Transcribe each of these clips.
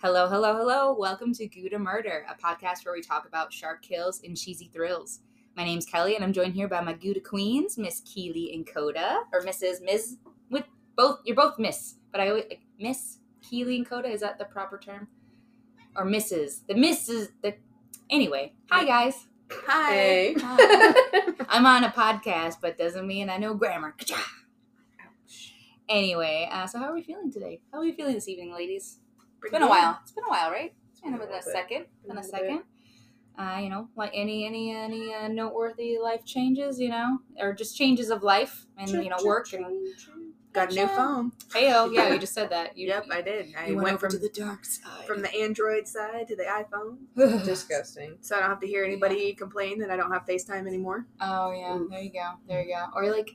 Hello, hello, hello. Welcome to Gouda Murder, a podcast where we talk about sharp kills and cheesy thrills. My name's Kelly, and I'm joined here by my Gouda queens, Miss Keely and Kota, or Mrs. Ms. With both, you're both Miss, but I always like Miss Keely and Kota. Is that the proper term? Or Mrs. The Mrs. The anyway. Hi guys. Hi. Hey. Hi. I'm on a podcast, but doesn't mean I know grammar. Anyway, uh, so how are we feeling today? How are we feeling this evening, ladies? It's been a while. It's been a while, right? It's been been a a second. Been a a second. Uh, you know, like any any any uh, noteworthy life changes, you know, or just changes of life and you know work and Got a new phone. hey oh yeah, you just said that. You, yep, I did. I went, over from to the dark side. from the Android side to the iPhone, Disgusting. so I don't have to hear anybody complain that I don't have FaceTime anymore. Oh yeah, Oof. there you go, there you go. Or like,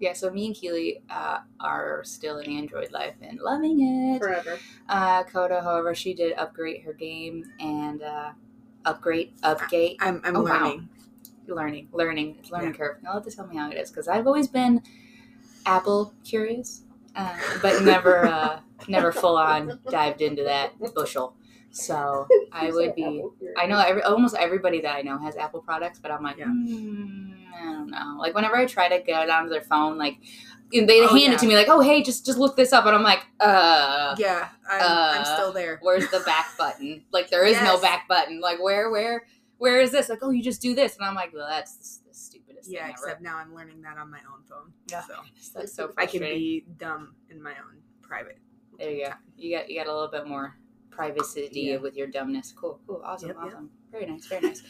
yeah. So me and Keely uh, are still in Android life and loving it. Forever. Uh, Kota, however, she did upgrade her game and uh, upgrade, upgate, I'm, I'm Oh, wow. learning. learning, learning, it's learning curve. You'll have to tell me how it is because I've always been Apple curious, uh, but never, uh, never full on dived into that bushel. So I would be. I know every, almost everybody that I know has Apple products, but I'm like, Yeah. "Hmm, I don't know. Like whenever I try to get onto their phone, like they, they Oh, hand yeah. it to me, like, oh hey, just just look this up, and I'm like, uh, Yeah, I'm, I'm uh, still there. where's the back button? Like there is no back button. Like where where where is this? Like oh, you just do this, and I'm like, well, that's the, the stupidest Yeah, except ever. now I'm learning that on my own phone. Yeah. So That's so I can be dumb in my own private. There you go. You got you got a little bit more privacy Yeah. with your dumbness. Cool, cool, awesome, Yep, yep. awesome. Very nice, very nice.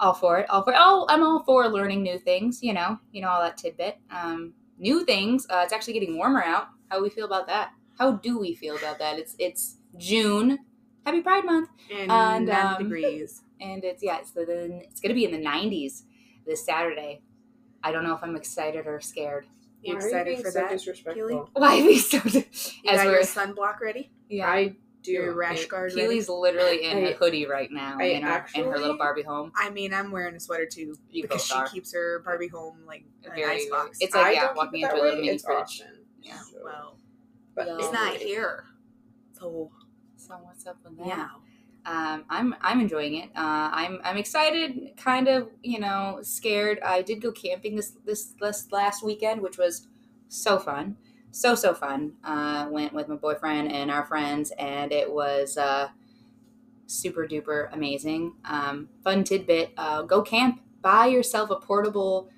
all for it. All for all. I'm all for learning new things. You know, you know all that tidbit. Um, new things. Uh, it's actually getting warmer out. How do we feel about that? How do we feel about that? It's it's June. Happy Pride Month, And, And, 90 um, degrees. and it's yeah, it's the, the it's gonna be in the 90s this Saturday. I don't know if I'm excited or scared. You Why are excited being for so that? Disrespectful. Why be so? You as got we're your sunblock ready? yeah. I do. Your rash It- guard ready? Keely's literally in a I- hoodie right now I in, her, in her little Barbie home. I mean, I'm wearing a sweater too You because she are. keeps her Barbie home like an Very- ice box. it's like, I yeah, don't walking into a little mini it's fridge. Austin. Yeah. So- well, but Yeah. it's not anyway. here. So So what's up with that? yeah, Um, I'm I'm enjoying it. Uh, I'm I'm excited, kind of you know scared. I did go camping this this this last weekend, which was so fun, so so fun. Uh, went with my boyfriend and our friends, and it was uh, super duper amazing. Um, fun tidbit: uh, go camp. Buy yourself a portable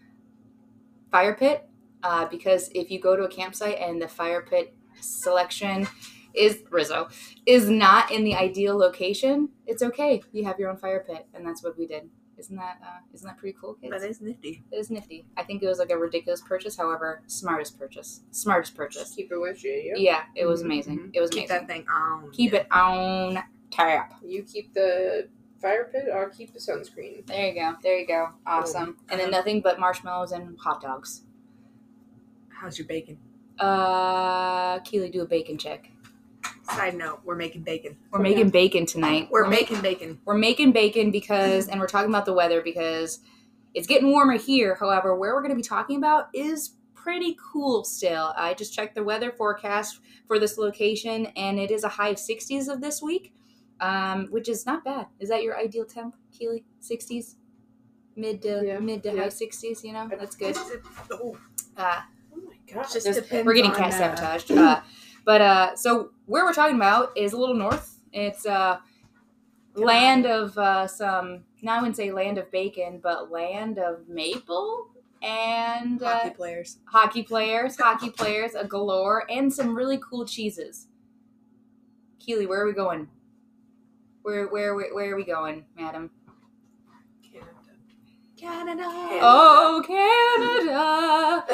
fire pit, uh, because if you go to a campsite and the fire pit selection is Rizzo is not in the ideal location, it's okay. You have your own fire pit, and that's what we did. Isn't that uh, isn't that pretty cool, kids? that is nifty. It is nifty. I think it was like a ridiculous purchase. However, smartest purchase. Smartest purchase. Keep it with you. Yeah, it was Mhm, amazing. mhm. It was Keep amazing. that thing on. Keep it on tap. You keep the fire pit, I'll keep the sunscreen. There you go. There you go. Awesome. And then nothing but marshmallows and hot dogs. How's your bacon? Uh, Keely, do a bacon check. Side note: We're making bacon. We're making bacon tonight. We're ma- making bacon. We're making bacon because, and we're talking about the weather because it's getting warmer here. However, where we're going to be talking about is pretty cool still. I just checked the weather forecast for this location, and it is a high of 60s of this week, um, which is not bad. Is that your ideal temp, Keely? 60s, mid to Yeah, mid to yeah. high 60s. You know, that's good. Oh, Uh, Oh my gosh. Just this- depends we're getting cat uh, sabotaged. Uh, but uh, so where we're talking about is a little north. It's uh, land of uh, some. Now I wouldn't say land of bacon, but land of maple and uh, hockey players. hockey players, hockey players, a galore, and some really cool cheeses. Keely, where are we going? Where where where, where are we going, madam? Canada. Canada. Oh, Canada!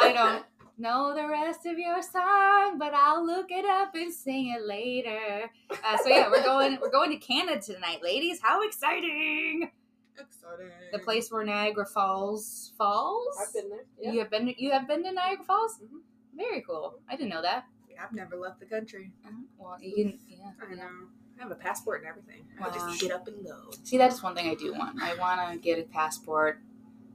I don't know the rest of your song, but I'll look it up and sing it later. Uh, so yeah, we're going we're going to Canada tonight, ladies. How exciting! Exciting. The place where Niagara Falls falls. I've been there. Yeah. You have been you have been to Niagara Falls. Mhm. Very cool. I didn't know that. I've never left the country. Uh, Well, you can yeah. I yeah. know. I have a passport and everything. I just get up and go. See, that's one thing I do want. I want to get a passport.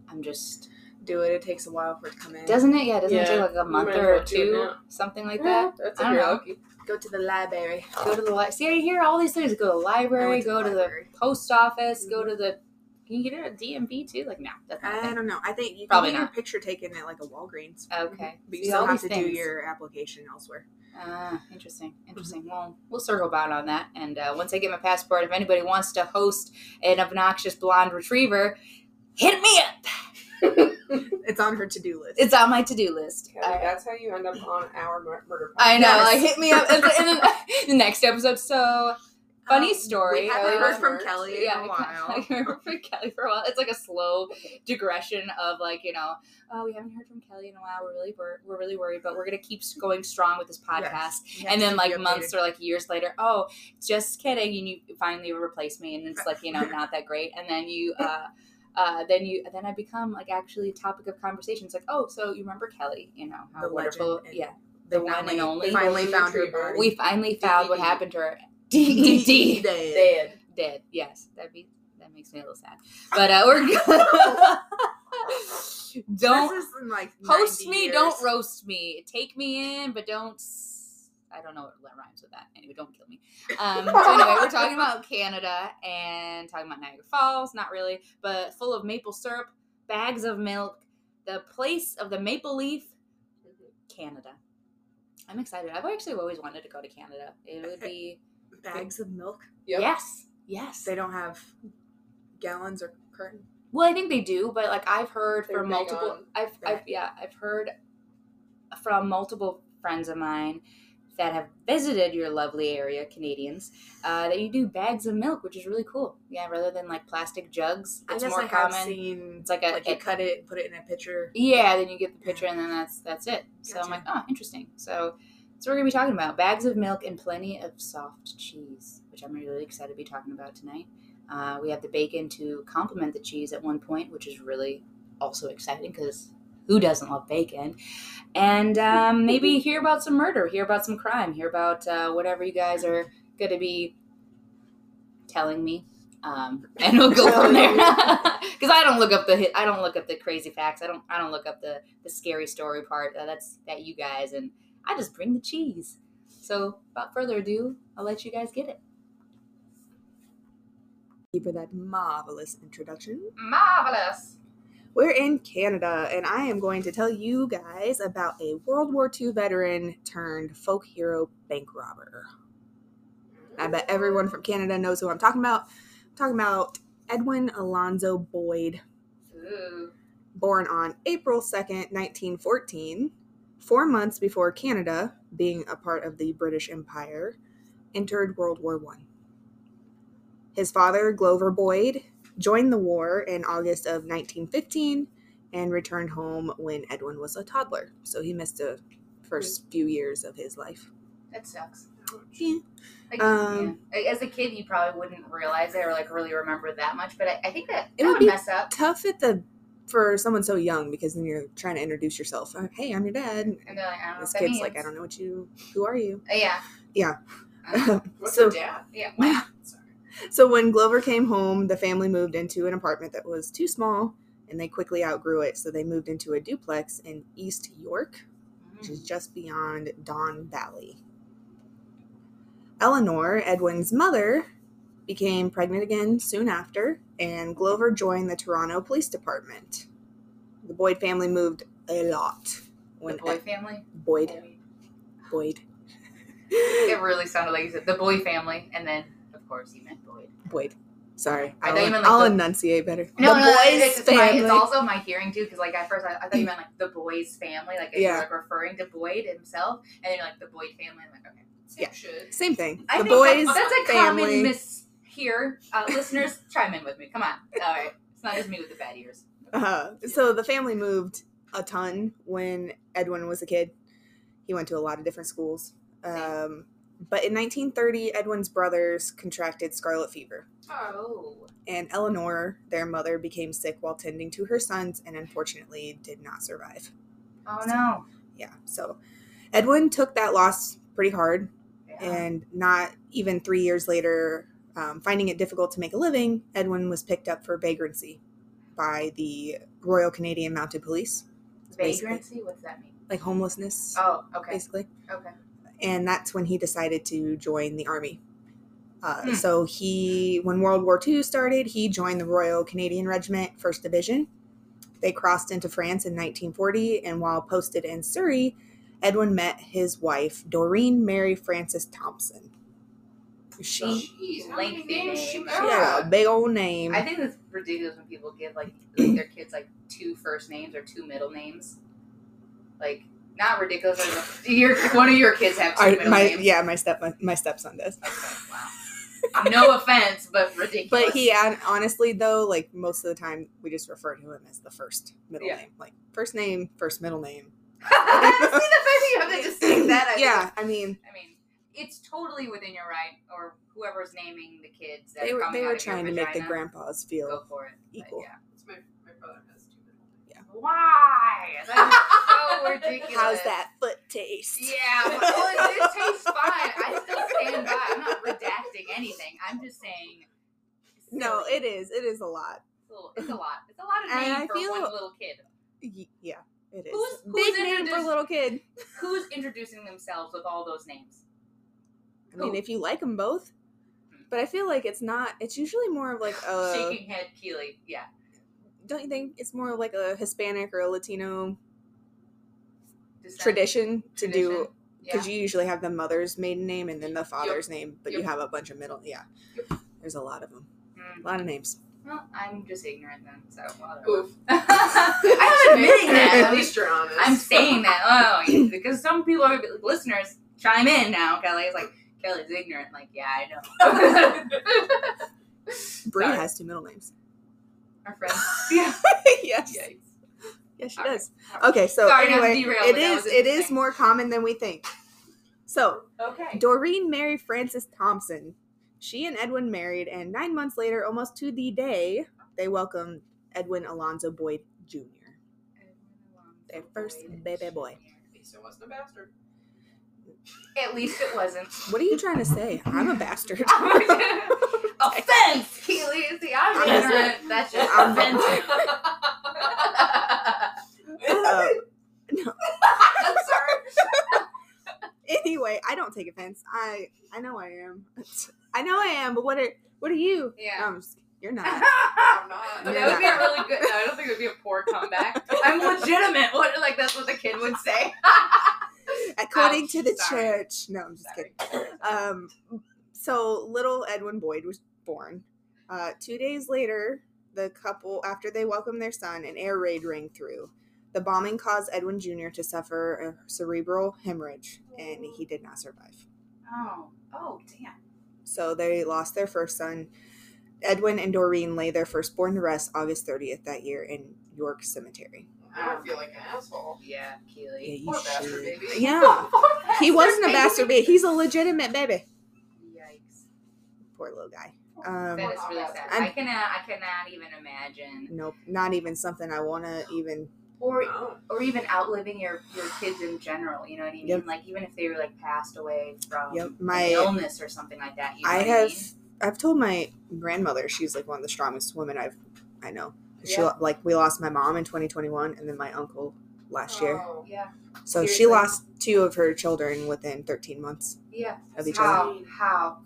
I'm just Do it. It takes a while for it to come in. doesn't it? Yeah, doesn't it take like a month or well do it two, something like Yeah, that? That's I don't know. lucky. Go to the library. Go to the library. see. I hear all these things. Go to the library. to Go the to library. the post office. Go Mhm. to the. Can you get it at DMV too? Like no, that's not a I don't know. I think you Probably can get your not. picture taken at like a Walgreens. Okay. But you See, still have to do your application elsewhere. Ah, interesting, interesting. Well, we'll circle back on that. And uh, once I get my passport, if anybody wants to host an obnoxious blonde retriever, hit me up. It's on her to do list. It's on my to-do list. Kelly, Uh, that's how you end up on our mur- murder. I know. Yes. Like, hit me up. in then, and the next episode. So, funny Um, story. We haven't heard from Roberts. Kelly in yeah, a I while. remember from Kelly for a while. It's like a slow digression of like you know, oh, we haven't heard from Kelly in a while. We're really wor- we're really worried, but we're gonna keep going strong with this podcast. Yes. You And then like months updated. or like years later, oh, just kidding, and you finally replace me, and it's like you know not that great, and then you. uh uh, then you then I become like actually a topic of conversation. It's like, oh, so you remember Kelly? You know how The wonderful, yeah. The one and only. finally found her body. We finally found what happened to her. DED. Dead. Dead. Dead. Yes, that be that makes me a little sad. But uh, we're good. don't This is in, like host 90 me. Don't roast me. Take me in, but don't. S- I don't know what rhymes with that. Anyway, don't kill me. Um, so anyway, we're talking about Canada and talking about Niagara Falls. Not really, but full of maple syrup, bags of milk, the place of the maple leaf, Canada. I'm excited. I've actually always wanted to go to Canada. It would be bags of milk. Yep. yes, yes. They don't have gallons or curtain. Well, I think they do, but like I've heard They're from multiple. I've, I've yeah, I've heard from multiple friends of mine that have visited your lovely area, Canadians, uh, that you do bags of milk, which is really cool. Yeah, rather than like plastic jugs, I it's guess more I common. have seen It's like a- like you it- cut it, put it in a pitcher. Yeah, then you get the pitcher, and then that's that's it. So I'm like, oh, interesting. So So we're gonna be talking about: bags of milk and plenty of soft cheese, which I'm really excited to be talking about tonight. Uh, we have the bacon to complement the cheese at one point, which is really also exciting because who doesn't love bacon? And um, maybe hear about some murder, hear about some crime, hear about uh, whatever you guys are going to be telling me. Um, and we'll go from there because I don't look up the. I don't look up the crazy facts. I don't. I don't look up the the scary story part. Uh, that's that you guys and I just bring the cheese. So without further ado, I'll let you guys get it. Thank you for that marvelous introduction. Marvelous. We're in Canada, and I am going to tell you guys about a World War II veteran turned folk hero bank robber. I bet everyone from Canada knows who I'm talking about. I'm talking about Edwin Alonzo Boyd, Ooh. born on April 2nd, 1914, four months before Canada, being a part of the British Empire, entered World War I. His father, Glover Boyd, joined the war in August of 1915 and returned home when Edwin was a toddler. So he missed the first few years of his life. That sucks. Yeah. Like, Um, yeah. As a kid, you probably wouldn't realize it or like really remember that much. But I, I think that It would would be- mess up. Tough at the for someone so young because then you're trying to introduce yourself. Uh, Hey, I'm your dad. And they're like, I don't know This what that kid's like, I don't know what you. Who are you? Uh, yeah. Yeah. Uh, What's so a dad? yeah. Wow. Sorry. So when Glover came home, the family moved into an apartment that was too small and they quickly outgrew it. So they moved into a duplex in East York, which is mm. just beyond Don Valley. Eleanor, Edwin's mother, became pregnant again soon after, and Glover joined the Toronto Police Department. The Boyd family moved a lot. The When boy Ed- family. Boyd, Boyd, It really sounded like you said the Boyd family, and then of course you meant Boyd. Boyd. Sorry, I I'll, thought you meant like I'll the- enunciate better. No, the no, boys' it's, it's, my, family. it's also my hearing too, because like at first I, I thought you meant like the boy's family, like if Yeah. like referring to Boyd himself, and then you're like the Boyd family. I'm like, okay. Yeah. Should. Same thing. I the boys' that's, that's a family. common miss here. Uh, listeners, chime in with me. Come on. All right, it's not just me with the bad ears. Uh, so the family moved a ton when Edwin was a kid. He went to a lot of different schools. Um, but in 1930, Edwin's brothers contracted scarlet fever, Oh. and Eleanor, their mother, became sick while tending to her sons and unfortunately did not survive. Oh no. Yeah, so Edwin took that loss pretty hard, Yeah. and not even three years later, um, finding it difficult to make a living, Edwin was picked up for vagrancy by the Royal Canadian Mounted Police, Vagrancy. What's that mean? like homelessness, Oh, okay. basically. Okay. And that's when he decided to join the army. Uh, Hmm. So he, when World War II started, he joined the Royal Canadian Regiment, First Division. They crossed into France in 1940, and while posted in Surrey, Edwin met his wife, Doreen Mary Frances Thompson. She, Jeez, how many Lengthy names she name. she had a big old name. I think it's ridiculous when people give like their kids like two first names or two middle names. Like not ridiculous. Like, your one of your kids have two I- middle my names. yeah, my step my stepson does. Okay, wow. no offense, but ridiculous. But he honestly though, like most of the time, we just refer to him as the first middle Yeah. name, like first name, first middle name. See the fact that you have to just say that. I yeah, I mean, I mean, it's totally within your right, or whoever's naming the kids. That they were they were trying to make the grandpas feel Go for it. But equal. yeah. It's my, my brother has two middle names. Why? That's so ridiculous. How's that foot taste? Yeah, well, it, it tastes fine. I still stand by. I'm not redacting anything. I'm just saying. No, it is. It is a lot. It's a, little, it's a lot. It's a lot of And name I for feel- one little kid. Y- Yeah, it is. Who's- who's Big name for little kid. Who's introducing themselves with all those names? I mean, if you like them both, hmm. but I feel like it's not. It's usually more of like a. Shaking head, Keely. Yeah. Don't you think it's more of like a Hispanic or a Latino Descent, tradition to do? Because Yeah. you usually have the mother's maiden name and then the father's name, but you have a bunch of middle. Yeah, there's a lot of them. Mm. A lot of names. Well, I'm just ignorant then, so whatever. Oof. I'm admitting that. At At least least you're honest. I'm saying that. Oh, because some people are listeners chime in now. Kelly's like Kelly's ignorant. Like, yeah, I know. Brie Sorry. has two middle names. Our friend. Yeah. yes. Yikes. Yes, she All right. does. Okay, so Sorry not to anyway, derail, it but that is was it is more common than we think. So Okay. Doreen Mary Frances Thompson. She and Edwin married, and nine months later, almost to the day, they welcomed Edwin Alonzo Boyd Jr. Their first baby boy. At least I wasn't a bastard. At least it wasn't. What are you trying to say? I'm a bastard. Offense, Keely. See, I'm I'm ignorant. That's just I'm- offensive. Uh, I'm sorry. anyway, I don't take offense. I I know I am. I know I am, but what are what are you? Yeah. Um, you're not. I'm not. that would be a really good. No, I don't think it would be a poor comeback. I'm legitimate. What, like that's what the kid would say. According Ouch, to the sorry. church. No, I'm just Sorry. kidding. Um, so little Edwin Boyd was born. Uh, two days later, the couple, after they welcomed their son, an air raid rang through. The bombing caused Edwin Jr. to suffer a cerebral hemorrhage, and he did not survive. Oh, oh, damn. So they lost their first son. Edwin and Doreen lay their firstborn to rest August 30th that year in York Cemetery. I don't feel like an asshole. Yeah, Yeah, Keely. you Poor bastard baby. Yeah. Poor He wasn't a bastard baby. He's a legitimate baby. Yikes. Poor little guy. Um, That is really sad. I'm- I cannot. I cannot even imagine. Nope, not even something I want to even. Or or even outliving your your kids in general. You know what I mean? Yep. Like even if they were like passed away from Yep, my- illness or something like that. You know I what have. mean? I've told my grandmother she's like one of the strongest women I've. I know. She Yeah. like we lost my mom in 2021, and then my uncle last year. Oh, Yeah. So she lost two of her children within 13 months Yeah. of each How? other. How?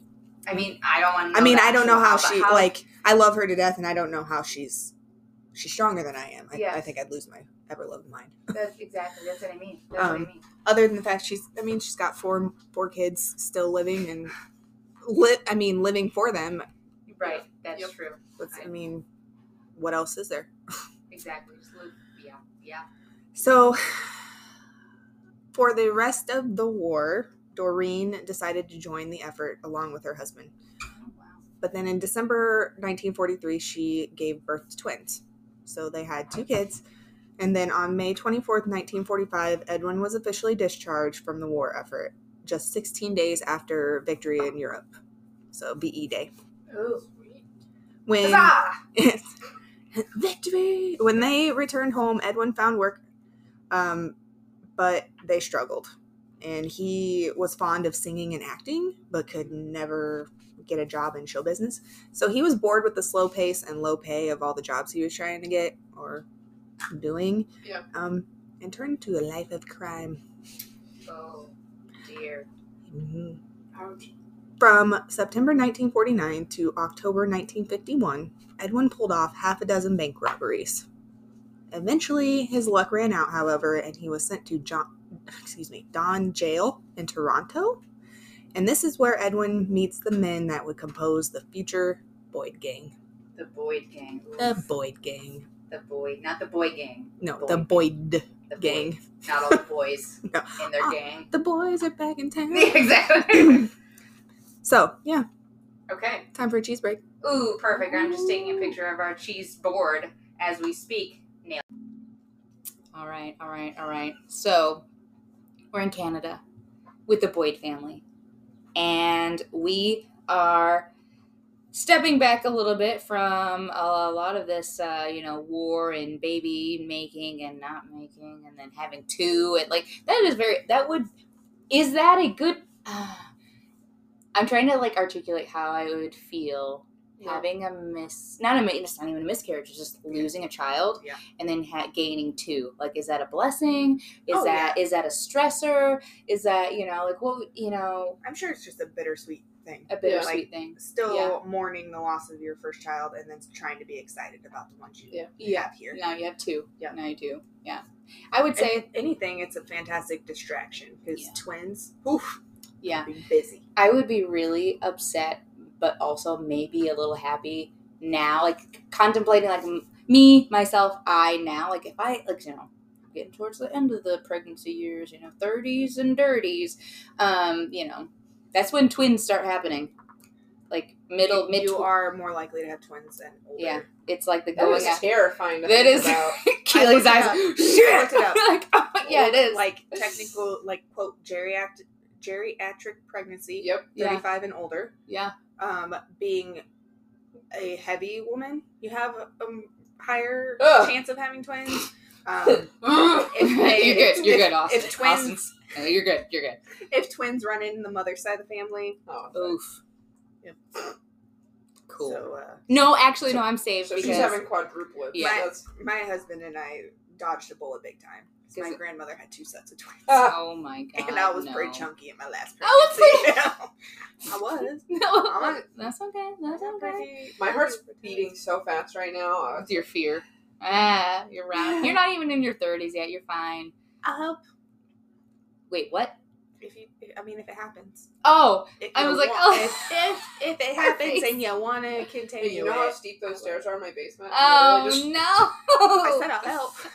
I mean, I don't want. I mean, I don't know how but she like. I love her to death, and I don't know how she's. She's stronger than I am. I, I think I'd lose my ever loved mind. That's exactly. That's what I mean. That's Um, what I mean. Other than the fact she's, I mean, she's got four four kids still living and lit. I mean, living for them. Right. That's Yep. true. What's, I mean, what else is there? Exactly. Live. Yeah. Yeah. So, for the rest of the war, Doreen decided to join the effort along with her husband. Oh, wow. But then in December 1943, she gave birth to twins. So they had two kids. And then on May 24th, 1945, Edwin was officially discharged from the war effort, just 16 days after victory in Europe. So VE Day. Ooh. Sweet. When! victory. When they returned home, Edwin found work, um, but they struggled. And he was fond of singing and acting, but could never get a job in show business. So he was bored with the slow pace and low pay of all the jobs he was trying to get or doing, Yep. um, and turned to a life of crime. Oh dear. Ouch. From September 1949 to October 1951, Edwin pulled off half a dozen bank robberies. Eventually, his luck ran out, however, and he was sent to John, excuse me, Don Jail in Toronto. And this is where Edwin meets the men that would compose the future Boyd Gang. The Boyd gang. The Boyd Gang. The Boyd, not the boy gang. No, Boyd. the Boyd The Gang. Boyd. Not all the boys No. in their Oh. gang. The boys are back in town. exactly. so, yeah, okay. time for a cheese break. Ooh, perfect. I'm just taking a picture of our cheese board as we speak. Nail. All right, all right, all right. So, we're in Canada with the Boyd family, and we are stepping back a little bit from a lot of this, uh, you know, war and baby making and not making, and then having two, and like that is very. That would is that a good? Uh, I'm trying to like articulate how I would feel Yeah. having a miss not a mi- it's not even a miscarriage it's just losing a child Yeah. and then ha- gaining two like is that a blessing is Oh, that is that a stressor is that you know like what you know I'm sure it's just a bittersweet thing. a bittersweet thing Still Yeah. mourning the loss of your first child and then trying to be excited about the ones you Yeah. Yeah. have here. now you have two Yeah. now you do yeah i would say If anything, it's a fantastic distraction because Yeah. twins, oof, yeah be busy. i would be really upset but also maybe a little happy now like contemplating like me myself i now like if i like you know getting towards the end of the pregnancy years you know 30s and dirties um you know that's when twins start happening like middle you, mid you are more likely to have twins than older. Yeah. it's like the That going was at terrifying that is that is. Keely's eyes looked it up. shit I looked it up. like oh, yeah it is Like technical, like quote geriatric geriatric pregnancy. Yep. Yeah. 35 and older. yeah Um, being a heavy woman, you have a higher Ugh. chance of having twins. Um, If they- you're good you're good Austin if twins- Austin's- you're good you're good if twins run in the mother's side of the family, Oh, oof Yep. cool so uh, no actually no i'm safe so because she's having quadruplets. Yeah. That's, my husband and I dodged a bullet big time. 'Cause My it- grandmother had two sets of twins. Ah. oh my god and I was no. pretty chunky in my last I pregnancy. I was. no I'm- that's okay that's okay Pretty- my heart's beating so fast right now. Uh, with your fear ah you're round you're not even in your 30s yet you're fine I hope. wait what if you. I mean, if it happens. oh If I was like, want- oh. if, if if it happens face. and you want to continue you know how steep those stairs are in my basement? oh Literally just- no I said I'll help.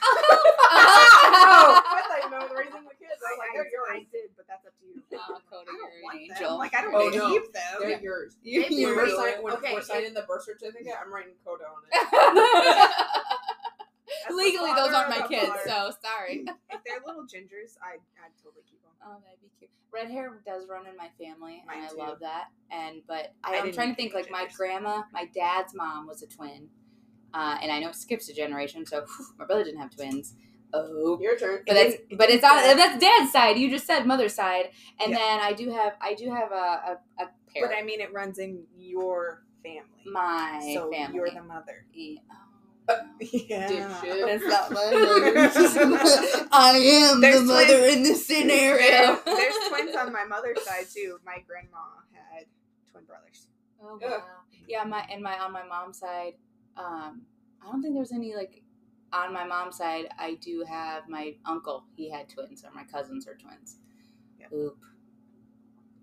Oh, oh I thought you know raising the kids. I was like, I, they're I yours. did, but that's up to you. Oh, Cody, I don't you're an want angel. them. Like I don't Oh, want to no. keep them. They're yours. You- If When you're we're, really- sign- when okay, we're if- signing the birth certificate, I'm writing Kota on it. As the Legally, those aren't my kids, so sorry. if they're little gingers, I'd, I'd totally keep them. Oh, that'd be cute. Red hair does run in my family, Mine and I too. love that. And but I I, I'm trying to think like my grandma, my dad's mom was a twin, uh, and I know it skips a generation, so whew, my brother didn't have twins. Oh, Your turn. but that's it but it's on that's dad's side. You just said mother's side, and Yeah. then I do have I do have a a, a pair. But I mean, it runs in your family. my so family. you're the mother. Yeah. Uh, Yeah. Dipshit. That's not my mother. I am There's the mother twins. in this scenario. Yeah, There's twins on my mother's side too. My grandma had twin brothers. Oh Yeah. wow. Yeah, my and my on my mom's side, um, I don't think there's any like on my mom's side. I do have my uncle. He had twins, or my cousins are twins. Yeah. Oop.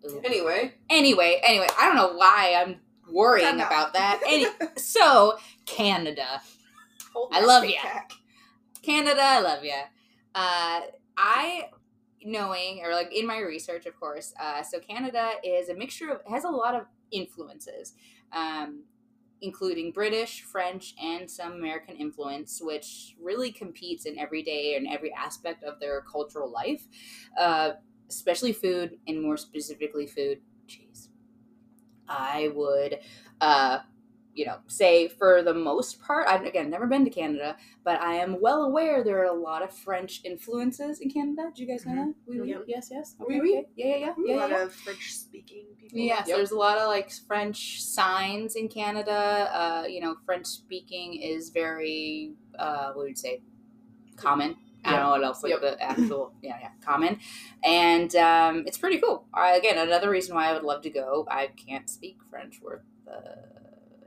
Oop. Anyway, Anyway, anyway, I don't know why I'm worrying about that. Any so Canada, Hold I love you. Canada, I love you. Uh, I knowing or like in my research, of course. Uh, so Canada is a mixture of has a lot of influences, um, including British, French, and some American influence, which really competes in every day and every aspect of their cultural life, uh, especially food and more specifically food. Jeez, I would. Uh, you know, say for the most part, I've again never been to Canada, but I am well aware there are a lot of French influences in Canada. Do you guys know that? Oui, oui. Yep. Yes, yes. Okay, oui. okay. Yeah, yeah, yeah. A yeah, lot yeah. of French speaking people. Yes, Yep. there's a lot of like French signs in Canada. Uh, you know, French speaking is very, uh, what would you say, common, I don't Yeah. know what else like Yep. the actual yeah yeah common, and um, it's pretty cool. I, again, another reason why I would love to go. I can't speak French worth uh,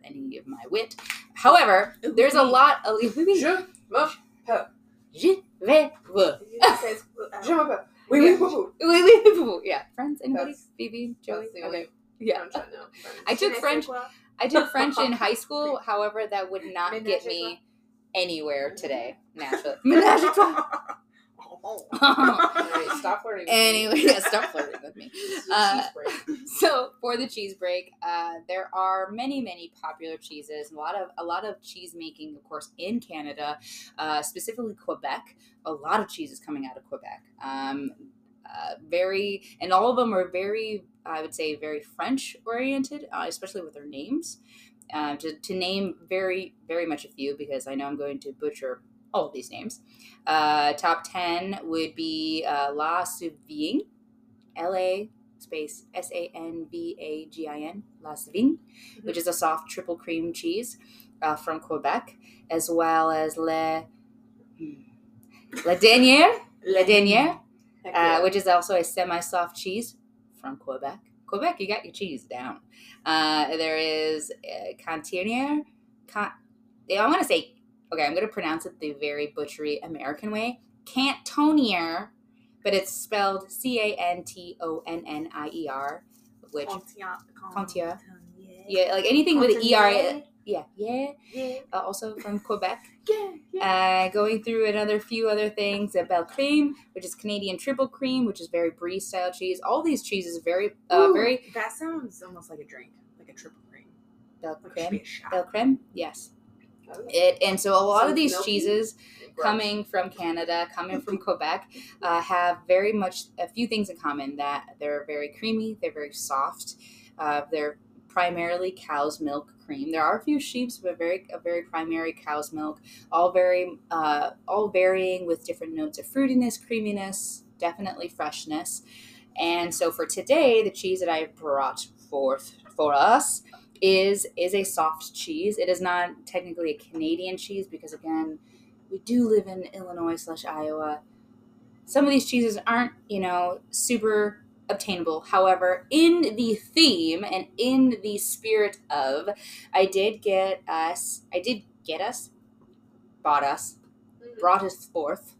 any of my wit. However, there's a lot of Je m'appelle. Je vais vous. Je m'appelle. Oui, oui, oui, oui. Oui, yeah, friends. Anybody? That's- Phoebe, Joey. That's Okay. Yeah, French I know. I took French. I took French in high school. However, that would not get me anywhere today. Naturally. All right, stop flirting. with me. anyway, yeah, stop flirting with me. Is Uh, so for the cheese break, uh, there are many, many popular cheeses. A lot of a lot of cheese making, of course, in Canada, uh, specifically Quebec. A lot of cheeses coming out of Quebec. Um, uh, very, and all of them are very, I would say, very French oriented, uh, especially with their names. Uh, to, to name very, very much a few, because I know I'm going to butcher all of these names. Uh, top 10 would be uh, La Souvign, L A space S A N V A G I N, La Souvign, which is a soft triple cream cheese uh, from Quebec, as well as Le, hmm, La Dernière, La Dernière, Heck uh, which is also a semi-soft cheese from Quebec. Quebec, you got your cheese down. Uh, there is uh, Cantiniere. Con- I want to say, okay, I'm going to pronounce it the very butchery American way. Cantonier, but it's spelled C A N T O N N I E R, which, Contia. yeah, like anything with an E R. Yeah, yeah. Yeah, Uh, also from Quebec. yeah, yeah. Uh, going through another few other things, uh, Belle Cream, which is Canadian triple cream, which is very brie style cheese. All these cheeses very, uh, Ooh, very That sounds almost like a drink, like a triple cream. Belle Like it should be Creme. a. Belle Creme, yes. It and so a lot of these cheeses coming from Canada, coming from Quebec, uh, have very much a few things in common. That they're very creamy, they're very soft, uh, they're primarily cow's milk cream. There are a few sheep's, but very a very primary cow's milk. All very uh, all varying with different notes of fruitiness, creaminess, definitely freshness. And so for today, the cheese that I brought forth for us is is a soft cheese. It is not technically a Canadian cheese because again, we do live in Illinois slash Iowa. Some of these cheeses aren't, you know, super obtainable. However, in the theme and in the spirit of, I did get us, I did get us, bought us, Mhm. brought us forth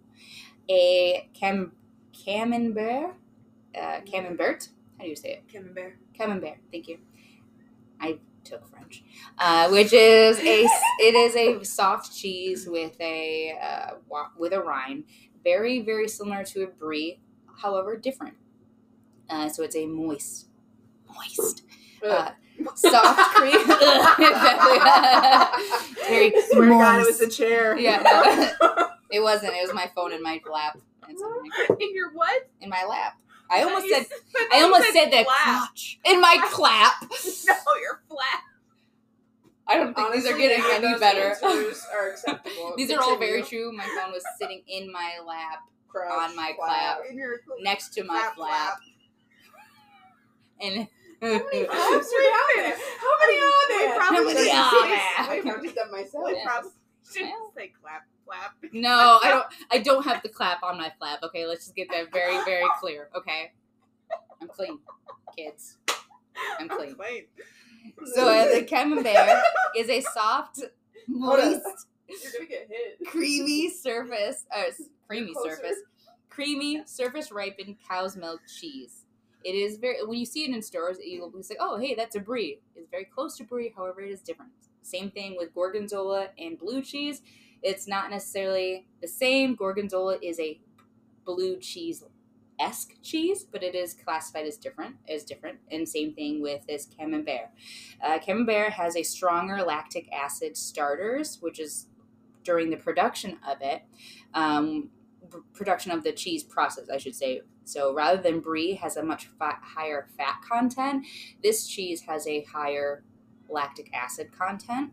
a cam, camembert, uh, camembert. How do you say it? Camembert. Camembert. Thank you. I took French, uh, which is a it is a soft cheese with a uh, with a rind, very very similar to a brie, however different. Uh, so it's a moist, moist, uh, soft cream. very Swear God, it was a chair. Yeah, no, it wasn't. It was my phone in my lap. In your what? in my lap. I almost You said. I almost said that flap. in my clap. No, you're flat. I don't think Honestly, these are getting none any better. answers are acceptable. these are all very true. My phone was sitting in my lap, Crouch, on my clap. In next to my Flap, flap, and How many flaps do we have there? How many are there? How Probably many six. are there? I practiced that myself. We Yeah. probably should Well. say clap, clap. no, I don't. I don't have the clap on my flap. Okay, let's just get that very, very clear. Okay, I'm clean, kids. I'm clean. clean. So uh, the camembert is a soft, moist, You're gonna get hit. creamy surface, s- creamy surface, creamy surface ripened cow's milk cheese. It is very when you see it in stores, you'll be like, "Oh, hey, that's a brie." It's very close to brie, however, it is different. Same thing with gorgonzola and blue cheese. It's not necessarily the same. Gorgonzola is a blue cheese esque cheese, but it is classified as different as different. And same thing with this camembert. Uh, camembert has a stronger lactic acid starters, which is during the production of it, um, production of the cheese process, I should say. So rather than brie has a much fa- higher fat content, this cheese has a higher lactic acid content,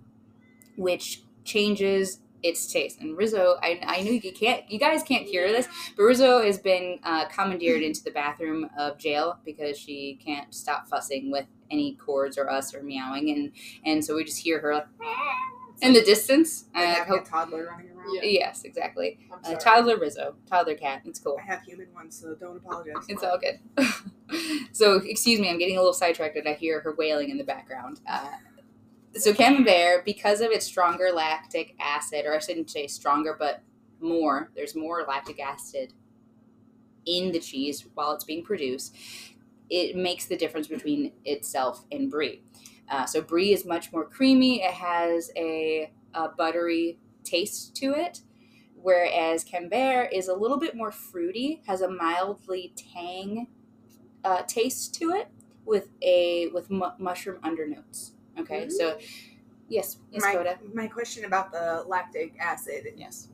which changes its taste. And Rizzo, I, I know you can't, you guys can't hear this, but Rizzo has been uh, commandeered into the bathroom of jail because she can't stop fussing with any cords or us or meowing, and and so we just hear her like, in the distance. Like hope a toddler running around. Yeah. Yes, exactly. Uh. Tyler Rizzo, toddler Cat. It's cool. I have human ones, so don't apologize. It's all good. so, excuse me, I'm getting a little sidetracked and I hear her wailing in the background. Uh, so, Camembert, because of its stronger lactic acid, or I shouldn't say stronger, but more, there's more lactic acid in the cheese while it's being produced, it makes the difference between itself and brie. Uh, so, brie is much more creamy, it has a, a buttery taste to it whereas Camembert is a little bit more fruity, has a mildly tang uh, taste to it with a with mu- mushroom undernotes. Okay, mm-hmm. so yes, yes, my, Kota. my question about the lactic acid Yes.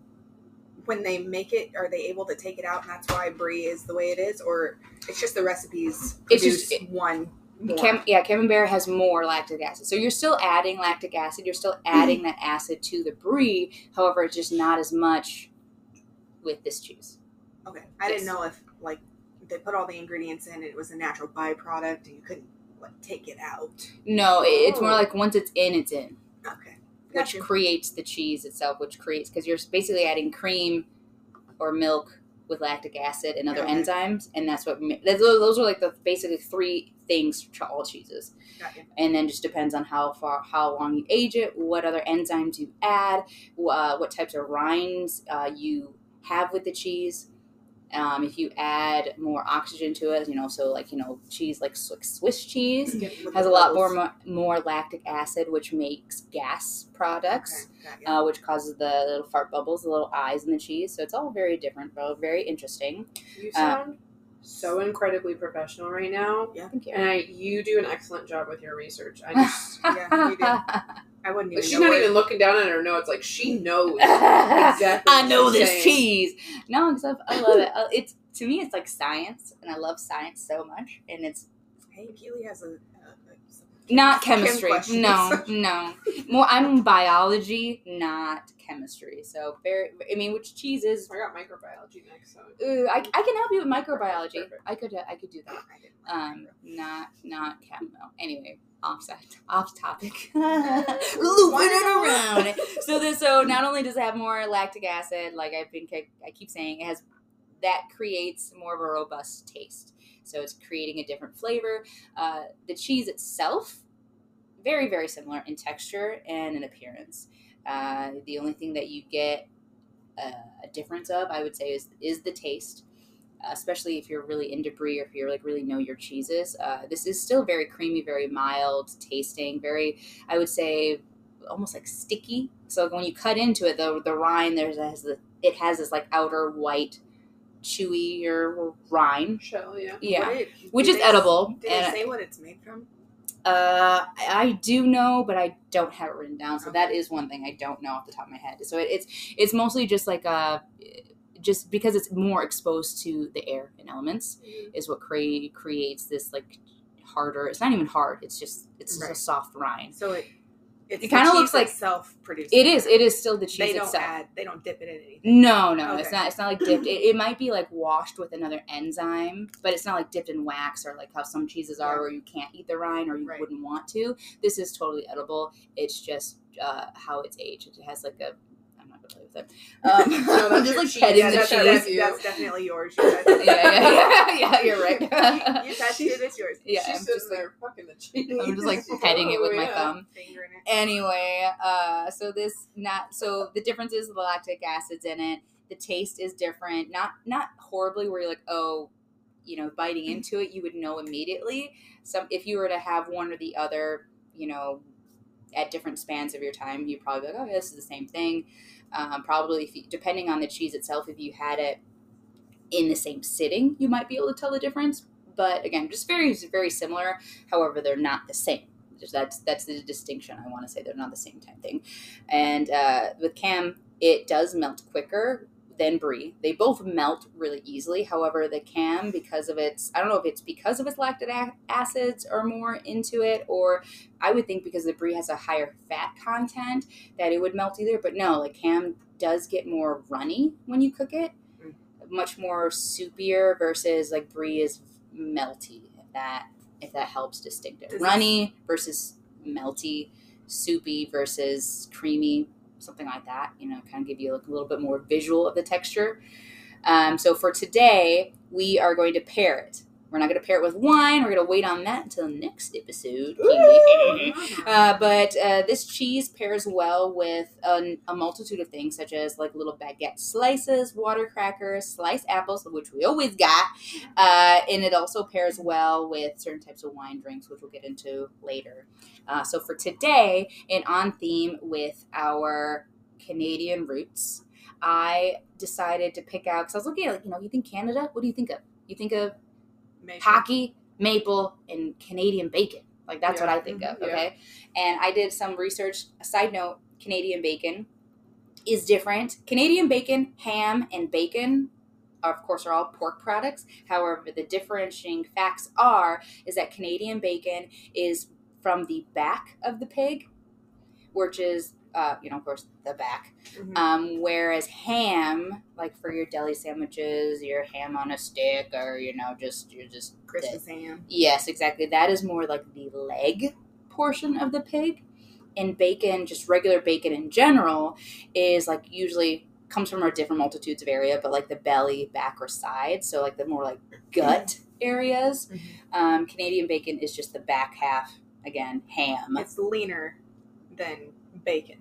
when they make it are they able to take it out and that's why brie is the way it is or it's just the recipes It's just- one more. Cam- yeah, Camembert has more lactic acid. So you're still adding lactic acid. You're still mm-hmm. adding that acid to the brie. However, it's just not as much with this cheese. okay i didn't know if like they put all the ingredients in it was a natural byproduct and you couldn't like take it out No, it- it's more Oh. like once it's in, it's in. okay which creates the cheese itself, which creates because you're basically adding cream or milk with lactic acid and other Okay. enzymes, and that's what those those are like the basically three things to all cheeses. And then just depends on how far how long you age it, what other enzymes you add, uh, what types of rinds uh, you have with the cheese. Um, if you add more oxygen to it, you know, so like you know, cheese like Swiss Swiss cheese has a lot more more lactic acid, which makes gas products, Okay, uh, which causes the little fart bubbles, the little eyes in the cheese. So it's all very different, but very interesting. You uh, sound so incredibly professional right now, Yeah. Thank you. and I, you do an excellent job with your research. I just, Yeah, you did. I wouldn't even she's know not where- even looking down at her notes. Like she knows exactly. I know this saying. cheese. No, because I love it. Uh, It's to me, it's like science, and I love science so much. And it's hey keely has a, a, a some not chemistry. questions. No, no. More, I'm biology, not chemistry. So very. I mean, which cheese is I got microbiology next, so Uh, I, I can help you with microbiology. Perfect. I could I could do that. I didn't like Um, not not camo. Anyway, offside, off topic. Looping it around. So this so not only does it have more lactic acid, like I've been I keep saying, it has that creates more of a robust taste. So it's creating a different flavor. Uh, the cheese itself, very very similar in texture and in appearance. Uh, the only thing that you get uh, a difference of, I would say, is is the taste. Especially if you're really into brie or if you're like really know your cheeses. Uh, this is still very creamy, very mild tasting, very I would say almost like sticky. So when you cut into it, the the rind there's has the it has this like outer white, chewy or rind. shell, yeah. Yeah, which is they- edible. Did and- say what it's made from? uh, I do know, but I don't have it written down. So Okay. that is one thing I don't know off the top of my head. So it, it's it's mostly just like uh just because it's more exposed to the air and elements is what crea- creates this like harder. It's not even hard. It's just it's just a soft rind. So it it's It kinda looks like- self produced. It is. It is still the cheese They don't itself. add. They don't dip it in anything. No, no, it's not. It's not like dipped. It, it might be like washed with another enzyme, but it's not like dipped in wax or like how some cheeses are, Yeah. where you can't eat the rind or you Right. wouldn't want to. This is totally edible. It's just uh, how it's aged. It has like a. I'm play with it. Um, No, I'm that's just like cheese. petting Yeah, the that's- cheese. that's that's, that's definitely yours. You yeah, yeah, yeah, yeah. You're right. you touched it. It's yours. yeah, She's I'm sitting just like fucking the cheese. I'm just like petting it with my thumb. Anyway uh so this not so the difference is the lactic acids in it the taste is different not not horribly where you're like oh you know biting into it you would know immediately some if you were to have one or the other you know at different spans of your time you'd probably be like oh yeah, this is the same thing um, probably if you, depending on the cheese itself if you had it in the same sitting you might be able to tell the difference. But again just very very similar. However they're not the same. Just that's that's the distinction. I want to say they're not the same type thing. And uh, with Cam, it does melt quicker than Brie. They both melt really easily. However, the Cam, because of its, I don't know if it's because of its lactic acids or more into it, or I would think because the Brie has a higher fat content that it would melt either. But no, like Cam does get more runny when you cook it, Mm. much more soupier versus like Brie is melty. If that if that helps distinct it. Runny versus melty, soupy versus creamy. Something like that. You know, kind of give you like a little bit more visual of the texture. Um, so for today, we are going to pair it. We're not going to pair it with wine. We're going to wait on that until next episode. Uh, but uh, this cheese pairs well with a, a multitude of things, such as like little baguette slices, water crackers, sliced apples, which we always got, uh, and it also pairs well with certain types of wine drinks, which we'll get into later. Uh, so for today, and on theme with our Canadian roots, I decided to pick out because I was looking at like you know you think Canada, what do you think of? You think of Maple. hockey, maple, and Canadian bacon. Like that's what I think of. Mhm. Yeah. Okay, and I did some research. A side note: Canadian bacon is different. Canadian bacon, ham, and bacon. Of course, are all pork products. However, the differentiating facts are is that Canadian bacon is from the back of the pig, which is, uh, you know, of course, the back. Mhm. Um, whereas ham, like for your deli sandwiches, your ham on a stick, or you know, just you're just Christmas ham. Yes, exactly. That is more like the leg portion of the pig. And bacon, just regular bacon in general, is like usually comes from a different multitudes of area, but like the belly, back, or side. So like the more like gut areas. Mhm. Um, Canadian bacon is just the back half. Again, ham. It's leaner than bacon,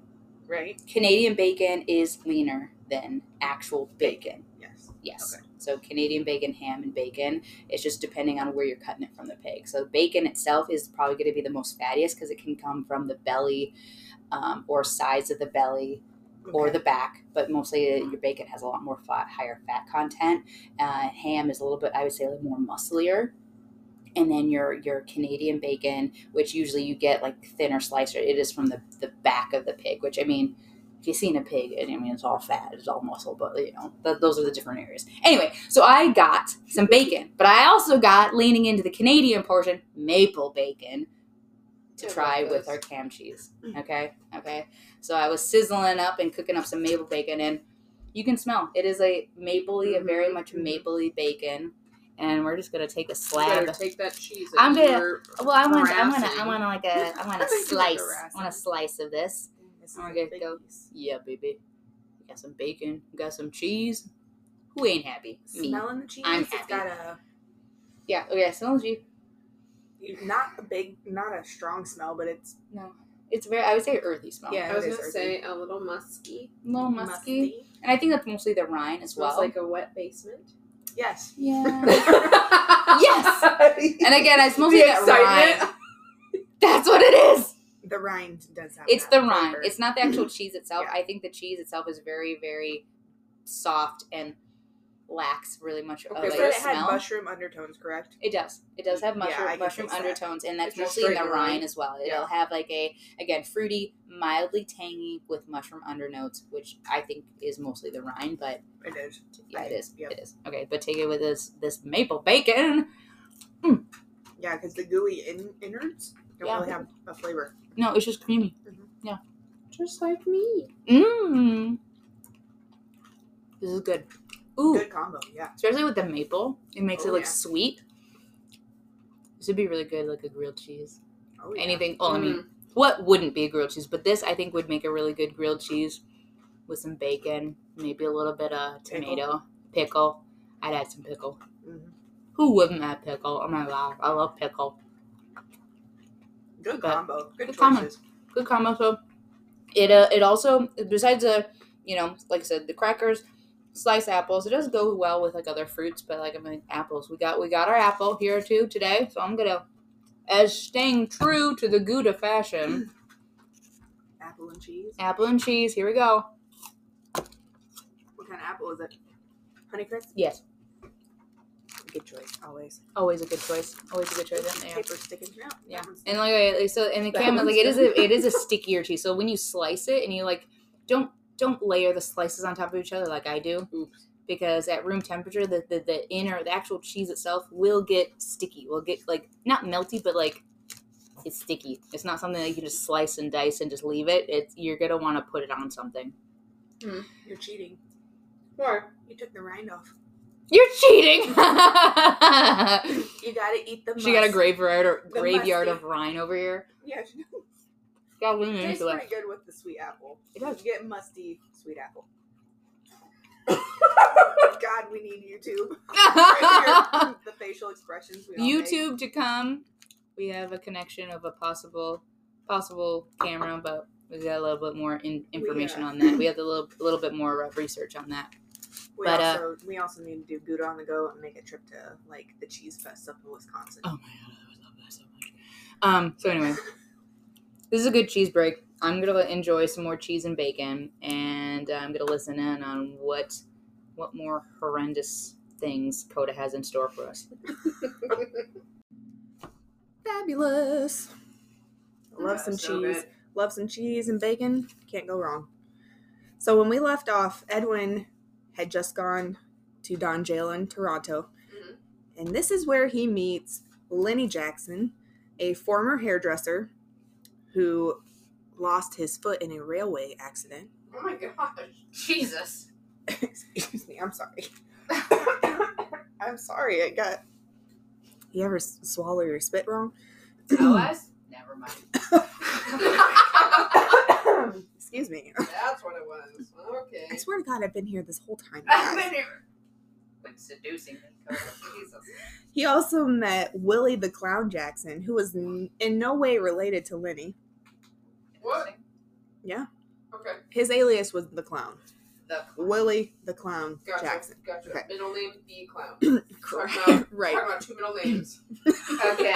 right? Canadian bacon is leaner than actual bacon. Yes. Yes. Okay. So Canadian bacon, ham, and bacon. It's just depending on where you're cutting it from the pig. So bacon itself is probably going to be the most fattiest because it can come from the belly um, or sides of the belly or the back. But mostly uh, your bacon has a lot more fat, higher fat content. Uh, ham is a little bit, I would say, a little more musclier. And then your your Canadian bacon, which usually you get like thinner slicer, it is from the, the back of the pig. Which I mean, if you've seen a pig, I mean, it's all fat, it's all muscle, but you know, th- those are the different areas. Anyway, so I got some bacon, but I also got leaning into the Canadian portion, maple bacon to try with our cam cheese. Mm. Okay, okay. So I was sizzling up and cooking up some maple bacon, and you can smell it is a mapley, a very Mhm, much mapley bacon. And we're just gonna take a You slab. better take that cheese. I'm that gonna- you're Well, I want, I want, a, I harassing. want like a, I want a I think it's slice. I want a slice of this. This is I'm gonna go- Yeah, baby. We got some bacon. We got some cheese. Who ain't happy? Me. Smelling the cheese. I'm It's happy. got a Yeah. Oh yeah. Smells you. not a big, not a strong smell, but it's No. It's very. I would say earthy smell. Yeah. I was gonna earthy. say a little musky. A little musky. And I think that's mostly the rind as Smells well. like a wet basement. Yes. yeah. yes. and again, it's mostly The that excitement. rind. That's what it is. The rind does have. It's the rind. It's not the actual cheese itself. Yeah. I think the cheese itself is very, very soft and lacks really much of Okay, a You said it had mushroom undertones, correct? It does. It does have mushroom I can mushroom taste that. undertones, and that's It's mostly in the straight rind rind. as well. It'll Yeah. have like a again fruity, mildly tangy with mushroom undernotes, which I think is mostly the rind. But It is. yeah, it is. Yep. It is. Okay, but take it with this this maple bacon. Mm. Yeah, because the gooey in- innards don't Yeah. really have a flavor. No, it's just creamy. Mm-hmm. Yeah, just like me. Mmm. This is good. Ooh, Good combo. Yeah. especially with the maple, it makes it Oh, look yeah. sweet. This would be really good, like a grilled cheese. Oh, yeah. Anything? Oh, I mean, Mm. what wouldn't be a grilled cheese? But this, I think, would make a really good grilled cheese with some bacon, maybe a little bit of tomato, pickle. I'd add some pickle. Mhm. Who wouldn't add pickle? Oh my god, I love pickle. Good But- combo. Good, good combo. choices. Good combo. So it uh, it also besides the you know like I said the crackers, sliced apples. It does go well with like other fruits, but like I mean apples. We got we got our apple here too today. So I'm gonna as staying true to the Gouda fashion. Apple and cheese. apple and cheese. Here we go. What kind of apple is it? Honeycrisp. Yes, Good choice. Always. always a good choice. Always a good choice. Yeah. Paper sticking out. Yeah, and like, I- so, and the camera, like it is a, it is a stickier cheese. So when you slice it and you like don't don't layer the slices on top of each other like I do, Oops. because at room temperature the, the the inner the actual cheese itself will get sticky. Will get like not melty, but like it's sticky. It's not something that you can just slice and dice and just leave it. It's you're gonna want to put it on something. Hmm, you're cheating. Why? You took the rind off. You're cheating. You gotta eat the. she got a graveyard or The graveyard musty. of rind over here. Yeah. Got Tastes pretty it. good with the sweet apple. It does. You get musty sweet apple. God, we need YouTube. Right the facial expressions we all make. YouTube to come. We have a connection of a possible possible camera, but we got a little bit more in, information uh, on that. We have a little a little bit more uh, research on that. We But, uh, also we also need to do Gouda on the go and make a trip to like the cheese fest up in Wisconsin. Oh my god, I love that so much. Um. So anyway, this is a good cheese break. I'm gonna enjoy some more cheese and bacon, and I'm gonna listen in on what what more horrendous things Kota has in store for us. Fabulous. Love some So cheese. good. Love some cheese and bacon. Can't go wrong. So when we left off, Edwin had just gone to Don Jail in Toronto. Mhm. And this is where he meets Lenny Jackson, a former hairdresser who lost his foot in a railway accident. Oh my gosh. Jesus. Excuse me, I'm sorry. I'm sorry, I got. You ever swallow your spit wrong? OS? Never mind. Excuse me. That's what it was. Okay. I swear to God, I've been here this whole time. I've been here. Like seducing me, Jesus. He also met Willie the Clown Jackson, who was in no way related to Lenny. What? Yeah. Okay. His alias was the Clown. The Willie the Clown Gotcha. Jackson. Gotcha. Okay. Middle name the clown. Correct. Talking about, right. Talking about two middle names. Again.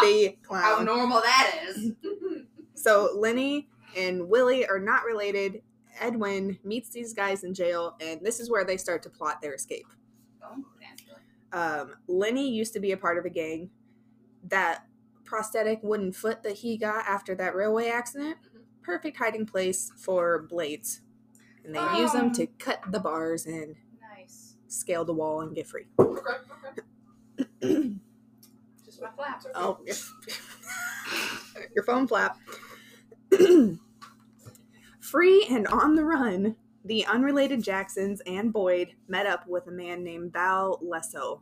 The clown. How normal that is. So Lenny and Willie are not related. Edwin meets these guys in jail, and this is where they start to plot their escape. Oh, naturally. Um, Lenny used to be a part of a gang. That prosthetic wooden foot that he got after that railway accident, perfect hiding place for blades. And they use them to um, cut the bars and Nice. scale the wall and get free. okay. Okay. Just my flaps. okay. Oh, your phone flap. Free and on the run, the unrelated Jacksons and Boyd met up with a man named Val Lesso,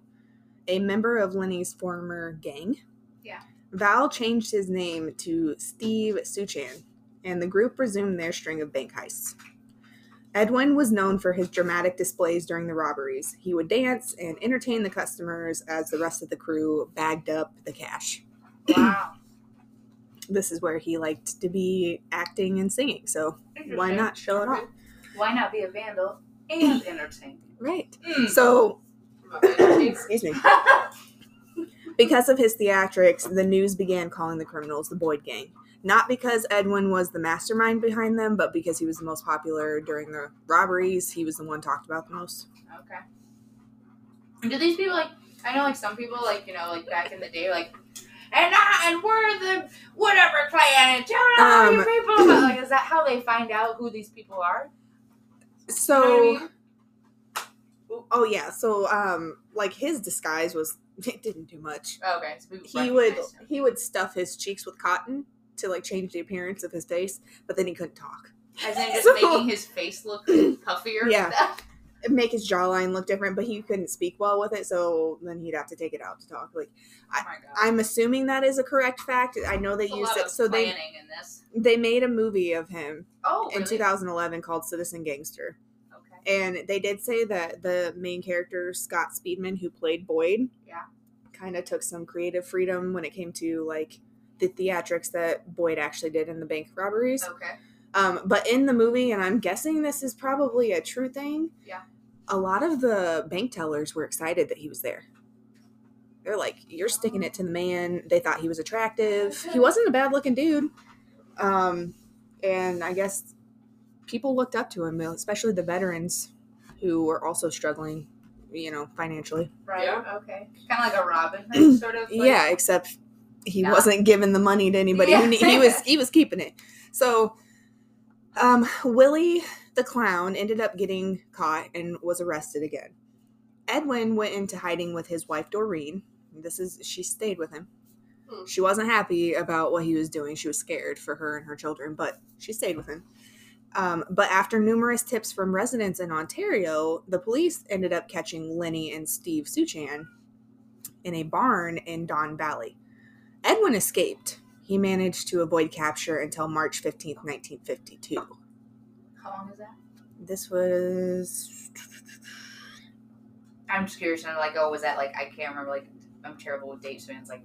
a member of Lenny's former gang. Yeah. Val changed his name to Steve Suchan, and the group resumed their string of bank heists. Edwin was known for his dramatic displays during the robberies. He would dance and entertain the customers as the rest of the crew bagged up the cash. Wow. This is where he liked to be acting and singing, so why not show it off? Why not be a vandal and entertain? Right. Mm. So, I'm not bad. excuse me. Because of his theatrics, the news began calling the criminals the Boyd Gang. Not because Edwin was the mastermind behind them, but because he was the most popular during the robberies. He was the one talked about the most. Okay. And do these people like? I know like some people like you know like back in the day like, and I and we're the whatever clan and tell all your Um, people about like is that how they find out who these people are? So, You know I mean? oh yeah, so um, like his disguise was it didn't do much. Okay, so He would him. he would stuff his cheeks with cotton to like change the appearance of his face, but then he couldn't talk. as in just So- making his face look puffier. Yeah. Make his jawline look different, but he couldn't speak well with it, so then he'd have to take it out to talk. Like oh my. I'm assuming that is a correct fact. I know they used it. So they in this. they made a movie of him Oh, in 2011 called Citizen Gangster, Okay. and they did say that the main character Scott Speedman, who played Boyd, Yeah. kind of took some creative freedom when it came to like the theatrics that Boyd actually did in the bank robberies. Okay. Um, but in the movie, and I'm guessing this is probably a true thing. Yeah. A lot of the bank tellers were excited that he was there. They're like, "You're sticking it to the man." They thought he was attractive. He wasn't a bad looking dude. Um, and I guess people looked up to him, especially the veterans who were also struggling, you know, financially. Right. Yeah. Okay. Kind of like a Robin Hood sort of. Like, yeah, except he Nah. wasn't giving the money to anybody. Yeah. He, he was he was keeping it. So, um, Willie the clown ended up getting caught and was arrested again. Edwin went into hiding with his wife Doreen. This is she stayed with him. Hmm. She wasn't happy about what he was doing. She was scared for her and her children, but she stayed with him. Um, but after numerous tips from residents in Ontario, the police ended up catching Lenny and Steve Suchan in a barn in Don Valley. Edwin escaped. He managed to avoid capture until March 15th, 1952. How long is that? This was I'm just curious. And I'm like, oh, was that like I can't remember. Like I'm terrible with dates, so it's like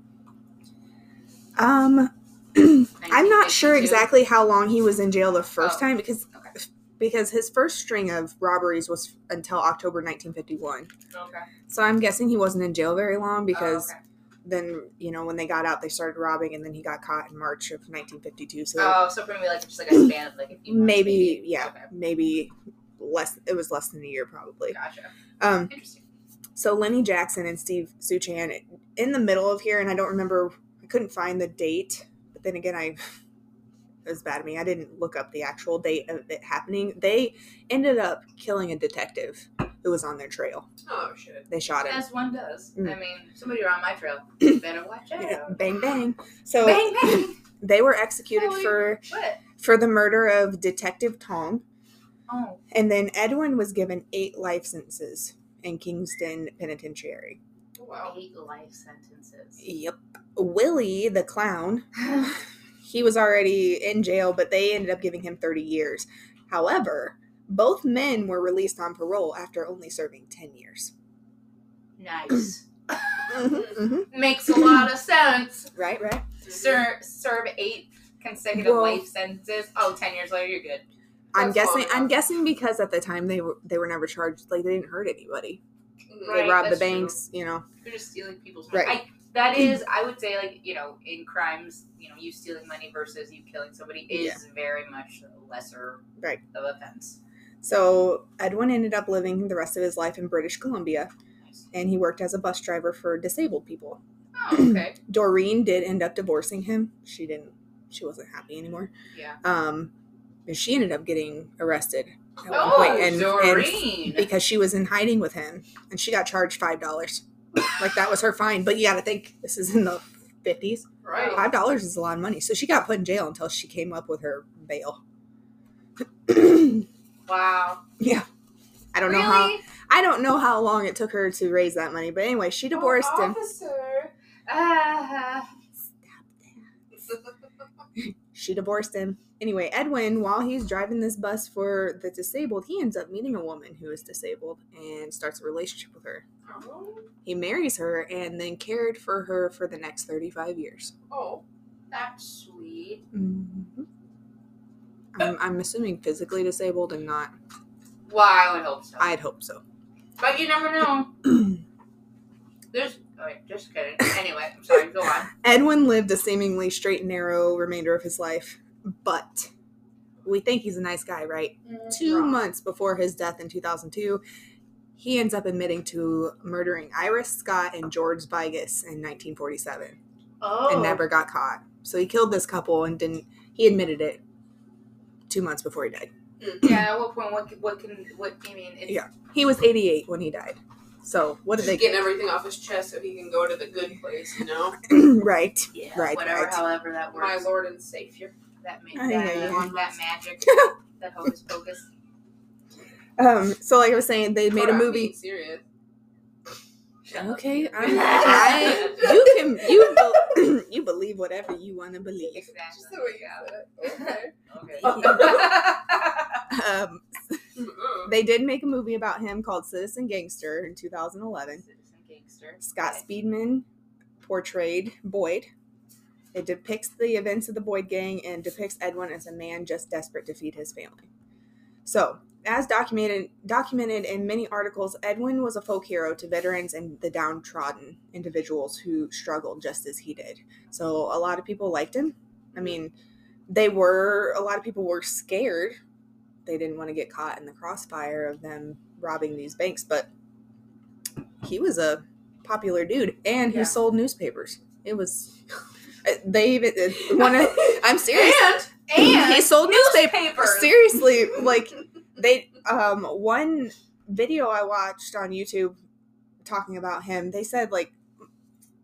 um I'm not sure exactly how long he was in jail the first Oh, time because okay. because his first string of robberies was until October 1951. Okay. So I'm guessing he wasn't in jail very long because oh, okay. Then you know when they got out they started robbing and then he got caught in March of 1952. So oh, so for me, like just like a span of like a few months, maybe yeah Okay. maybe less it was less than a year probably. Gotcha. Um Interesting. so Lenny Jackson and Steve Suchan in the middle of here and I don't remember I couldn't find the date but then again I it was bad of me I didn't look up the actual date of it happening. They ended up killing a detective who was on their trail. Oh shit. They shot him. As one does. Mm. I mean, somebody around my trail better watch out. Yeah, bang bang. So Bang bang. they were executed Holy- for What? for the murder of Detective Tong, Oh, and then Edwin was given eight life sentences in Kingston Penitentiary. Wow. eight life sentences. Yep. Willie the clown, he was already in jail, but they ended up giving him 30 years. However, both men were released on parole after only serving 10 years. nice. Mhm, mhm. Makes a lot of sense. Right, right. Sir, serve eight consecutive Well- life sentences. Oh, 10 years later, you're good. I'm guessing. I'm guessing because at the time they were they were never charged. Like they didn't hurt anybody. Right, they robbed the that's true. banks. You know. You're just stealing people's money. Right. I, that is, I would say, like, you know, in crimes, you know, you stealing money versus you killing somebody is very much a lesser Right. of offense. So Edwin ended up living the rest of his life in British Columbia, and he worked as a bus driver for disabled people. Oh, okay. Doreen did end up divorcing him. She didn't. She wasn't happy anymore. Yeah. Um, and she ended up getting arrested at one Oh, point, and, and Doreen. because she was in hiding with him, and she got charged five dollars. like that was her fine. But you got to think this is in the fifties. Right. Five dollars is a lot of money. So she got put in jail until she came up with her bail. wow. yeah, I don't really? know how. I don't know how long it took her to raise that money, but anyway, she divorced oh, him. Officer. Ah. She divorced him. Anyway, Edwin, while he's driving this bus for the disabled, he ends up meeting a woman who is disabled and starts a relationship with her. oh. He marries her and then cared for her for the next 35 years. Oh. That's sweet. Mm-hmm. I'm, I'm assuming physically disabled and not. Well, I would hope so. I'd hope so. but you never know. There's. Oh, wait, just kidding. Anyway, I'm sorry. Go on. Edwin lived a seemingly straight and narrow remainder of his life, but we think he's a nice guy, right? Mm, two Wrong. months before his death in 2002, he ends up admitting to murdering Iris Scott and George Vigus in 1947 Oh. and never got caught. So he killed this couple and didn't. He admitted it two months before he died. Yeah. At what point? What? can- What can? What? I mean. It's, Yeah. He was 88 when he died. So what did Just they getting everything off his chest so he can go to the good place, you know? right. Yeah. Right, Whatever. right. However that My works. Lord and Savior. That ma- I that, hear you. that magic. that hocus pocus. Um. So like I was saying, they made Lord, a I'm movie. being serious. Okay, I'm, I you can you bel you believe whatever you want to believe. Just Exactly. the way you said. Okay. Okay. Um, they did make a movie about him called Citizen Gangster in 2011. Citizen gangster. Scott Okay. Speedman portrayed Boyd. It depicts the events of the Boyd gang and depicts Edwin as a man just desperate to feed his family. So, as documented documented in many articles, Edwin was a folk hero to veterans and the downtrodden individuals who struggled just as he did. So, a lot of people liked him. I mean, they were a lot of people were scared. They didn't want to get caught in the crossfire of them robbing these banks, but he was a popular dude and Yeah. he sold newspapers. It was uh, they even one of I'm serious. And and he sold newspapers. newspapers. Seriously, like they um one video I watched on YouTube talking about him, they said like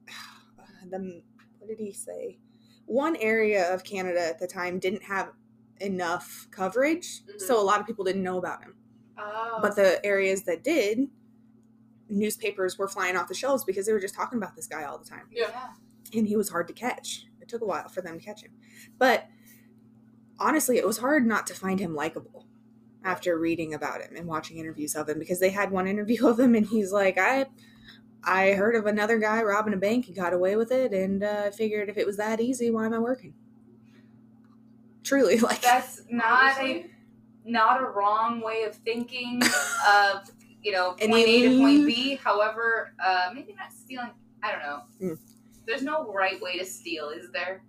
the what did he say? One area of Canada at the time didn't have enough coverage, Mhm. so a lot of people didn't know about him. Oh. But the areas that did, newspapers were flying off the shelves because they were just talking about this guy all the time. Yeah. And he was hard to catch. It took a while for them to catch him. But honestly, it was hard not to find him likable after reading about him and watching interviews of him because they had one interview of him and he's like, I I heard of another guy robbing a bank and got away with it, and uh, I figured if it was that easy, why am I working? Truly, like That's not a not a wrong way of thinking of you know And point A to point B. However, uh, maybe not stealing. I don't know. Mm. There's no right way to steal, is there?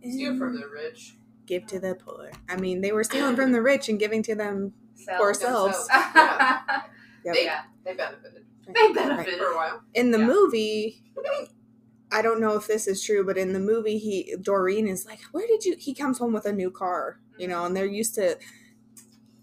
Steal from the rich. Give to the poor. I mean, they were stealing from the rich and giving to them So, for ourselves. Yeah. Yep. They, yeah, they benefited they benefited. for a while. In the Yeah. movie, I don't know if this is true, but in the movie, he Doreen is like, "Where did you?" He comes home with a new car, you know, and they're used to.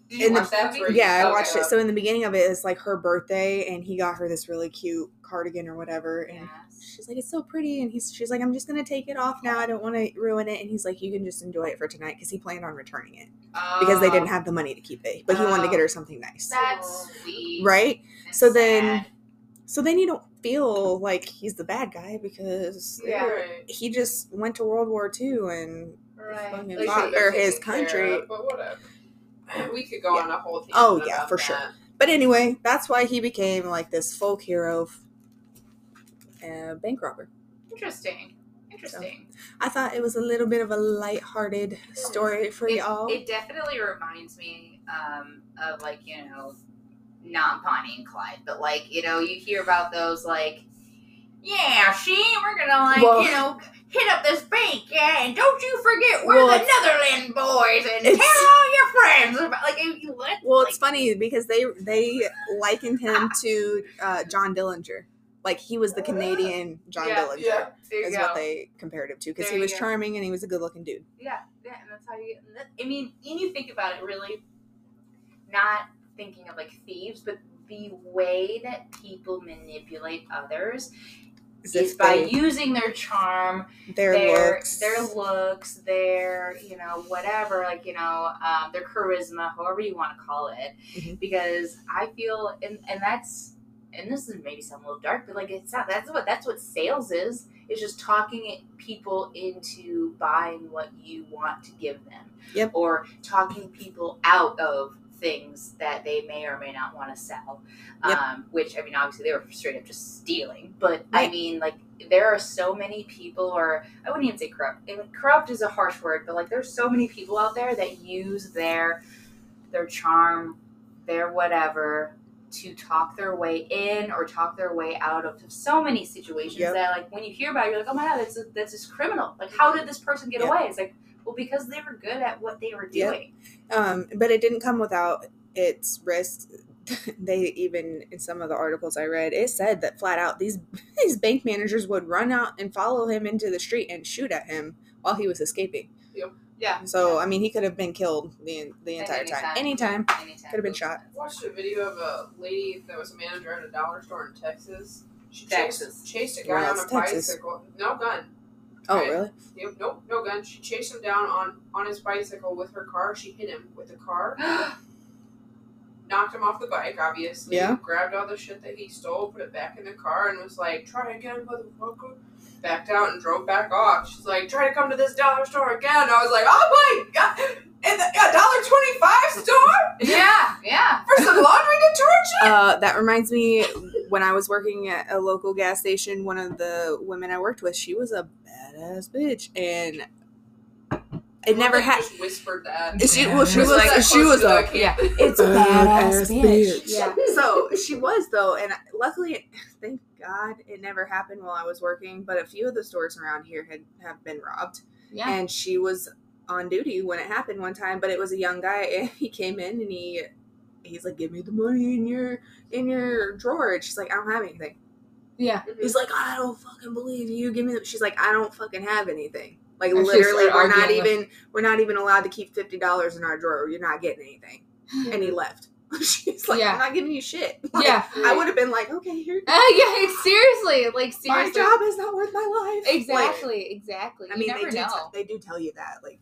Did you in the- that movie? Yeah, I Okay. watched it. So in the beginning of it, it's like her birthday, and he got her this really cute cardigan or whatever, and Yes. She's like, "It's so pretty," and he's she's like, "I'm just gonna take it off now. I don't want to ruin it," and he's like, "You can just enjoy it for tonight," because he planned on returning it because they didn't Oh, have the money to keep it, but he wanted to get her something nice, That's sweet. right? and So then- sad. So then you don't feel like he's the bad guy because Yeah. He just went to World War II and right. fucking They fought- or his country. of, but whatever. We could go Yeah. on a whole tangent Oh, yeah, about for sure. But anyway, that's why he became like this folk hero, uh, bank robber. Interesting. Interesting. I thought it was a little bit of a light-hearted story for it, y'all. it definitely reminds me um, of like you know, not Bonnie and Clyde, but like you know, you hear about those like, yeah, see, we're gonna like Well- you know hit up this bank, yeah, and don't you forget we're Well, the Netherland boys, and tell all your friends about like what? well, like, it's funny because they they likened him to uh, John Dillinger. Like he was the Canadian John Yeah, Dillinger. yeah. Is go. what they compared him to because he was go. charming and he was a good-looking dude. Yeah, yeah, and that's how you. that- I mean, and you think about it, really, not thinking of like thieves, but the way that people manipulate others As is by they- using their charm, their, their looks, their looks, their you know whatever, like you know um, their charisma, however you want to call it. Mhm. Because I feel, and and that's. And this is maybe sound a little dark, but like it's not. That's what that's what sales is. It's just talking people into buying what you want to give them, Yep. or talking people out of things that they may or may not want to sell. Yep. Um, which I mean, obviously they were straight up just stealing, but I mean, like there are so many people, or I wouldn't even say corrupt. I mean, corrupt is a harsh word, but like there's so many people out there that use their their charm, their whatever to talk their way in or talk their way out of so many situations Yep. that like when you hear about it, you're like, oh my god, that's that's just criminal. Like how did this person get Yep. away? It's like well because they were good at what they were Yep. doing. Um, but it didn't come without its risks. they even in some of the articles I read, it said that flat out these these bank managers would run out and follow him into the street and shoot at him while he was escaping. Yeah. So I mean, he could have been killed the the entire any time. time. Anytime. Anytime. Could have been shot. I watched a video of a lady that was a manager at a dollar store in Texas. She Texas. chased, chased a Well, guy on a Texas. bicycle. No gun. Oh Right. really? Yep, nope, no gun. She chased him down on on his bicycle with her car. She hit him with the car, knocked him off the bike. Obviously, Yeah. Grabbed all the shit that he stole, put it back in the car, and was like, "Try again, motherfucker." Backed out and drove back off. She's like, "Try to come to this dollar store again." I was like, "Oh my god!" In the a dollar twenty five store yeah, yeah. for some laundry detergent. Uh, that reminds me when I was working at a local gas station, one of the women I worked with, she was a badass bitch, and it never Like, had. Whispered that. She well, she Was was like like she was a Yeah. it's badass bitch. Yeah. So she was though, and luckily, thank God, it never happened while I was working. But a few of the stores around here had have been robbed, Yeah. and she was on duty when it happened one time. But it was a young guy, and he came in and he he's like, "Give me the money in your in your drawer." And she's like, "I don't have anything." Yeah. Mm-hmm. He's like, "I don't fucking believe you. Give me." The-. She's like, "I don't fucking have anything." Like And literally, we're not arguing with- even we're not even allowed to keep fifty dollars in our drawer. You're not getting anything. And he left. She's like, Yeah. I'm not giving you shit. Like, Yeah. I would have been like, okay, here. Uh, yeah, seriously, like My seriously. job is not worth my life. Like, Exactly, exactly. I you mean, never they do, know. t- they do tell you that, like,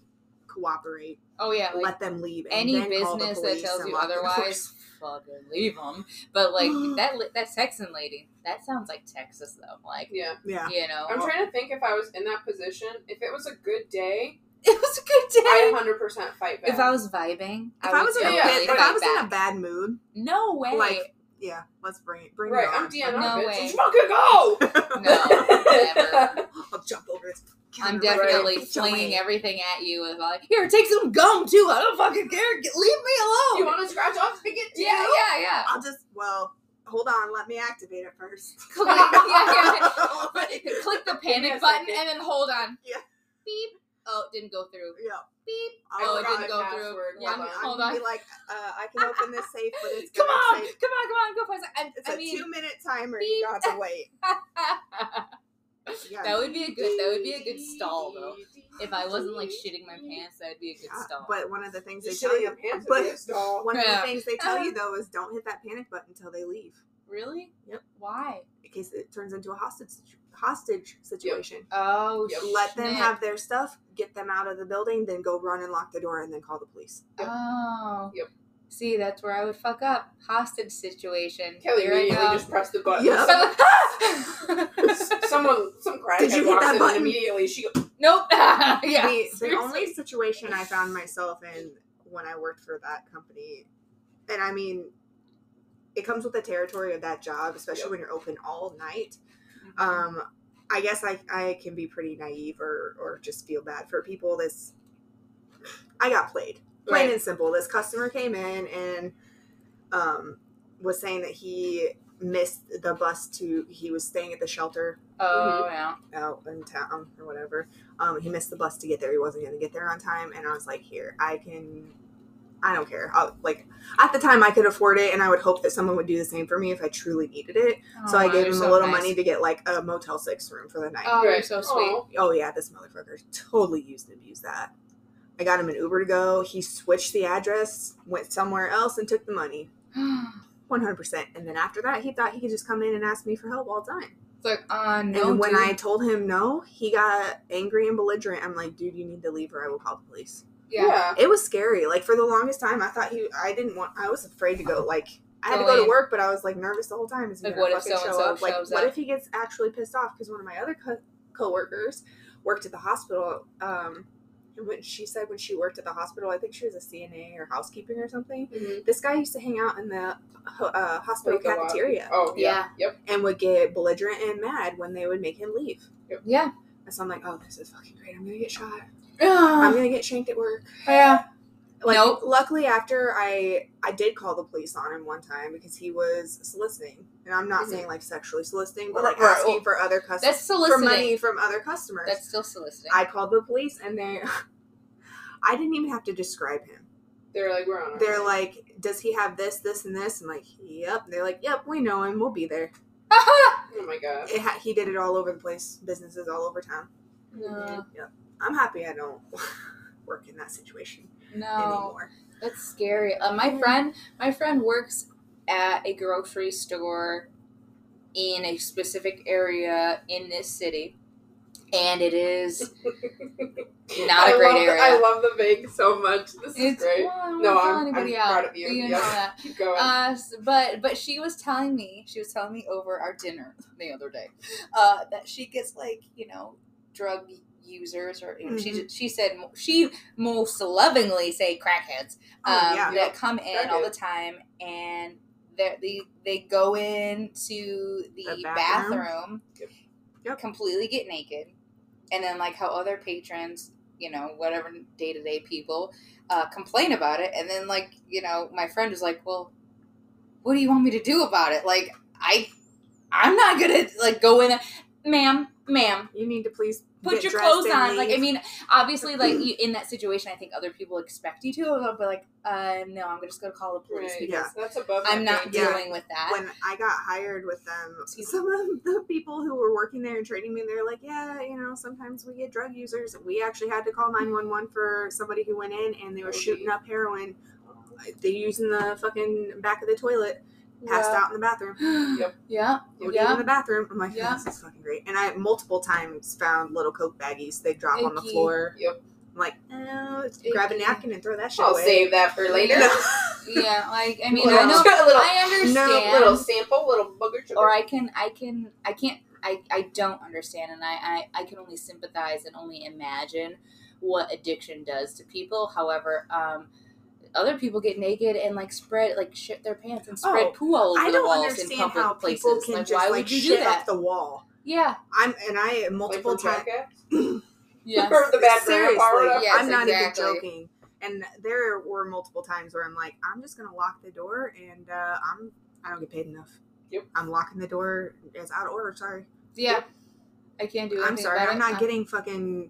cooperate. Oh yeah, like let them leave. And any then call the business that tells and you lock the doors. otherwise, fucking leave them. But like that, that Texan lady, that sounds like Texas though. Like Yeah. Yeah. you know, I'm trying to think if I was in that position, if it was a good day, it was a good I day. 100% fight back. If I was vibing, If I, would was in a yeah, pit, if I was in a bad mood, no way, like yeah, let's bring it. Bring right, it on. I'm DNR, No bitch. way. Let's fucking go! no, never. I'll jump over this. I'm counter right definitely flinging everything at you with like, here, take some gum too. I don't fucking care. Get, leave me alone. You want to scratch off spigot too? yeah, yeah, yeah. I'll just well, hold on. Let me activate it first. Click, yeah, yeah. Click the panic button and then hold on. Yeah. Beep. Oh, it didn't go through. yeah. Beep. I Oh, it didn't my go through. Yeah, I'm, Hold on. hold on. be like, uh, I can open this safe, but it's Come on, take- come on, come on, go fast. I, It's I a mean, two minute timer. Beep. You got to wait. Yeah. that would be a good. That would be a good stall though. If I wasn't like shitting my pants, that would be a good Yeah, stall. But one of the things Just they tell you, pants but would be a stall. one of the things they tell you though is don't hit that panic button until they leave, really? Yep. Why? in case it turns into a hostage hostage situation. Oh, Yep. Let them shit. have their stuff, get them out of the building, then go run and lock the door, and then call the police. Yep. Oh. Yep. See, that's where I would fuck up. Hostage situation. Kelly Here I immediately go. just pressed the button. Yep. Someone, some Did you crackhead hit that button? immediately she goes, nope. yeah. the, the only situation I found myself in when I worked for that company, and I mean, it comes with the territory of that job, especially Yep. when you're open all night. Mm-hmm. Um, I guess I, I can be pretty naive or, or just feel bad for people. This, I got played. Plain Right. and simple. This customer came in and um, was saying that he missed the bus to, he was staying at the shelter oh yeah. out in town or whatever. Um, he missed the bus to get there. He wasn't going to get there on time. And I was like, here, I can, I don't care. I'll, like at the time, I could afford it, and I would hope that someone would do the same for me if I truly needed it. so Oh, I gave him so a little nice. money to get like a Motel Six room for the night. Oh, you're so sweet. "Aw." Oh yeah, this motherfucker totally used and abused that. I got him an Uber to go. He switched the address, went somewhere else, and took the money. One hundred percent. And then after that, he thought he could just come in and ask me for help all the time. It's like, uh, no. and when dude. I told him no, he got angry and belligerent. I'm like, dude, you need to leave or I will call the police. Yeah. Yeah. It was scary. Like for the longest time, I thought he. I didn't want. I was afraid to go. Like I had to Go go to work, but I was like nervous the whole time. Is he Like, gonna what if fucking show so-and-so up? Like what up? if he gets actually pissed off? Because one of my other co- coworkers worked at the hospital. Um, and when she said when she worked at the hospital, I think she was a CNA or housekeeping or something. Mhm. This guy used to hang out in the uh, hospital Like cafeteria Oh, yeah. Yep. and would get belligerent and mad when they would make him leave. Yeah. And so I'm like, oh, this is fucking great. I'm gonna get shot. I'm gonna get shanked at work. yeah. Like, Nope. luckily, after I I did call the police on him one time because he was soliciting, and I'm not Mhm. saying like sexually soliciting, but like right. asking for other customers That's for money from other customers. That's still soliciting. I called the police, and they, I didn't even have to describe him. They're like, we're on our They're way. like, does he have this, this, and this? I'm like, yep. They're like, yep, we know him. We'll be there. oh my god. It ha- he did it all over the place, businesses all over town. no. Yep. I'm happy I don't work in that situation No. anymore. That's scary. Uh, my friend, my friend works at a grocery store in a specific area in this city, and it is not a great the- area. I love the vague so much. This is great. well, No, I'm- I'm proud of you. You that. Keep going. Uh, but but she was telling me she was telling me over our dinner the other day uh, that she gets like you know drug users or you know, she she said she most lovingly say crackheads um, Oh, yeah. that come in all the time and they they they go into the, The bathroom, bathroom. Yep. Yep. completely get naked and then like how other patrons you know whatever day-to-day people uh, complain about it and then like you know my friend was like well what do you want me to do about it like i i'm not gonna like go in ma'am ma'am You need to please put get your clothes and on like i mean obviously like you, in that situation i think other people expect you to but like uh no i'm just gonna call the police Right. because Yeah. That's above. i'm my not pay Yeah. dealing with that when I got hired with them, Excuse some of the people who were working there and training me, they're like, yeah, you know, sometimes we get drug users. We actually had to call 911 for somebody who went in and they were Oh, shooting up heroin. They using the fucking back of the toilet, passed Yeah. out in the bathroom. Yep. yeah OD'd Yeah. in the bathroom. I'm like, Yeah. this is fucking great. And I multiple times found little Coke baggies they drop on the floor. Yep. I'm like, oh, grab a napkin and throw that shit I'll away. save that for later. Yeah, like I mean, little, I know, little, I understand. little sample, little booger sugar. or I can, I can, I can't, I, I don't understand, and I, I, I can only sympathize and only imagine what addiction does to people. However, um, other people get naked and like spread, like shit their pants and spread Oh, poo all over I the don't walls in public how places. people can like, just why like would you shit do that? up the wall. yeah, I'm and I multiple times. Yeah. The bad Seriously, or? Yes, I'm not exactly. even joking. And there were multiple times where I'm like, I'm just gonna lock the door, and uh, I'm I don't get paid enough. Yep. I'm locking the door. It's out of order. Sorry. Yeah, I can't do. It. I'm sorry. about I'm it. not Uh, getting fucking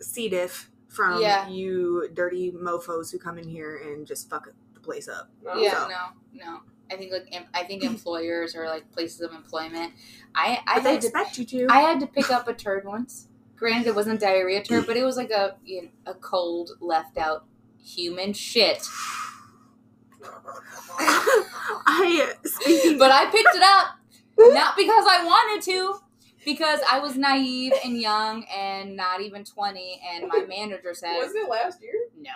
C diff from Yeah. you dirty mofo's who come in here and just fuck the place up. No. Yeah, So- no, no. I think like em- I think employers or like places of employment. I I But they had to expect you to. I had to pick up a turd once. Granted, it wasn't diarrhea turd, but it was like a you know, a cold left out human shit. I speaking. But I picked it up not because I wanted to, because I was naive and young and not even twenty, and my manager said Wasn't it last year? no,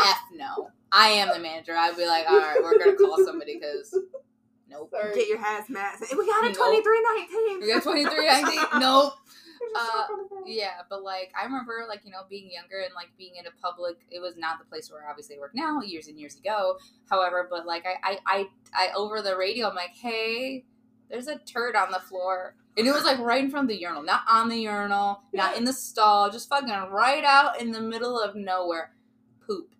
f no. I am the manager. I'd be like, all right, we're gonna call somebody because nope. Sorry. Get your hazmat. We got a Nope. 2319. We got twenty three ninety. Nope. It was Uh. Yeah, but like I remember like, you know, being younger and like being in a public it was not the place where obviously I work now, years and years ago. However, but like I I I, I over the radio I'm like, hey, there's a turd on the floor. And it was like right in front of the urinal. Not on the urinal, not in the stall, just fucking right out in the middle of nowhere. Poop.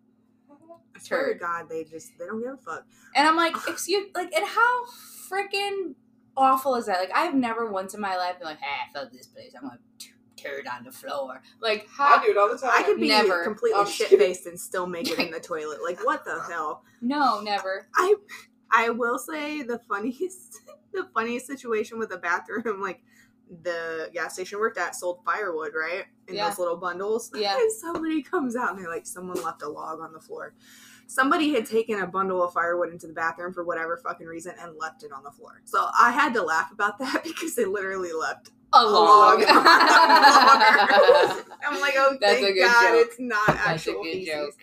I swear to Turd. God, they just they don't give a fuck. And I'm like, excuse like and how freaking awful is that? Like I've never once in my life been like, hey, fuck this place. I'm gonna turd on the floor. Like how I do it all the time. I could be Never. completely I'm shit kidding. faced and still make it in the toilet. Like what the hell? No, never. I I will say the funniest the funniest situation with the bathroom, like the gas station worked at sold firewood, right? In Yeah. those little bundles. Yeah. And somebody comes out and they're like, someone left a log on the floor. Somebody had taken a bundle of firewood into the bathroom for whatever fucking reason and left it on the floor. So I had to laugh about that because they literally left A log log. on the floor. I'm like, oh, That's thank a good God joke. it's not That's a actual good feces.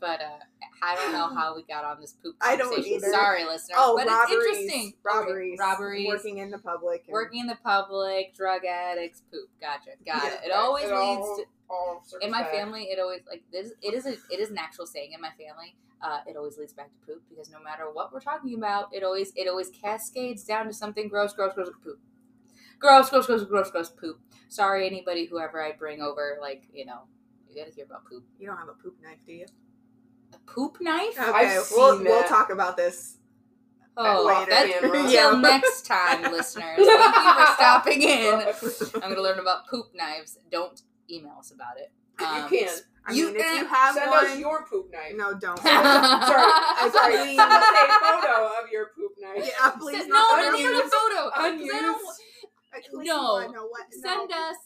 But uh, I don't know how we got on this poop I don't either. Sorry, listeners. Oh, but robberies, it's interesting. Okay, robberies, robberies. working in the public, and- Working in the public, drug addicts, poop. Gotcha. Got Yeah, it. It always it leads all- to all in my back. family. It always like this. It is a it is an actual saying in my family. Uh, it always leads back to poop because no matter what we're talking about, it always it always cascades down to something gross, gross, gross, poop. Gross, gross, gross, gross, gross, poop. Sorry, anybody, whoever I bring over, like you know, you gotta hear about poop. You don't have a poop knife, do you? A poop knife? Okay, I've we'll, we'll talk about this. Oh, later. that, Camera. till next time, listeners. Thank you for stopping in. I'm going to learn about poop knives. Don't email us about it. Um, you can. I You- mean, if you have Send one, us your poop knife. no, don't. sorry, I'm sorry. Please. Send us a photo of your poop knife. Yeah, please. Send- not no, no, no, no, unused. I don't- Unused. At least No. no, what? Send us,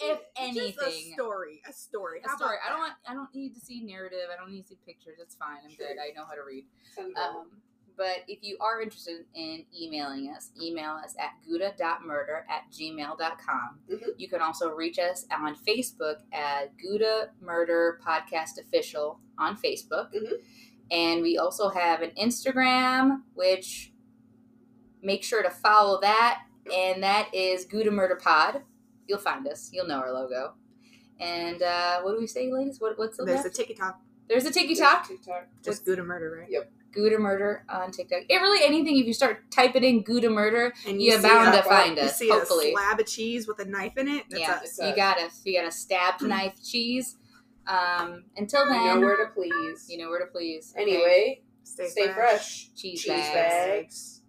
if anything, Just a story. A story. a How story. about I don't want. I don't need to see narrative. I don't need to see pictures. It's fine. I'm Sure. good. I know how to read. Um, but if you are interested in emailing us, email us at gouda.murder at gmail.com. Mhm. You can also reach us on Facebook at Gouda Murder Podcast Official on Facebook. Mhm. And we also have an Instagram, which make sure to follow that. And that is Gouda Murder Pod. You'll find us. You'll know our logo. And uh, what do we say, ladies? What, what's the There's a? TikTok. There's a TikTok. TikTok. Just Gouda murder, right? Yep. Gouda Murder on TikTok. It really anything. If you start typing in Gouda Murder, And you're bound to find you us. see Hopefully, a slab of cheese with a knife in it. That's yeah, us. You got a you got a stabbed knife cheese. Um, until then, You know where to please. you know where to please. Okay? Anyway, Stay, stay fresh. fresh. cheese, Cheese bags. bags.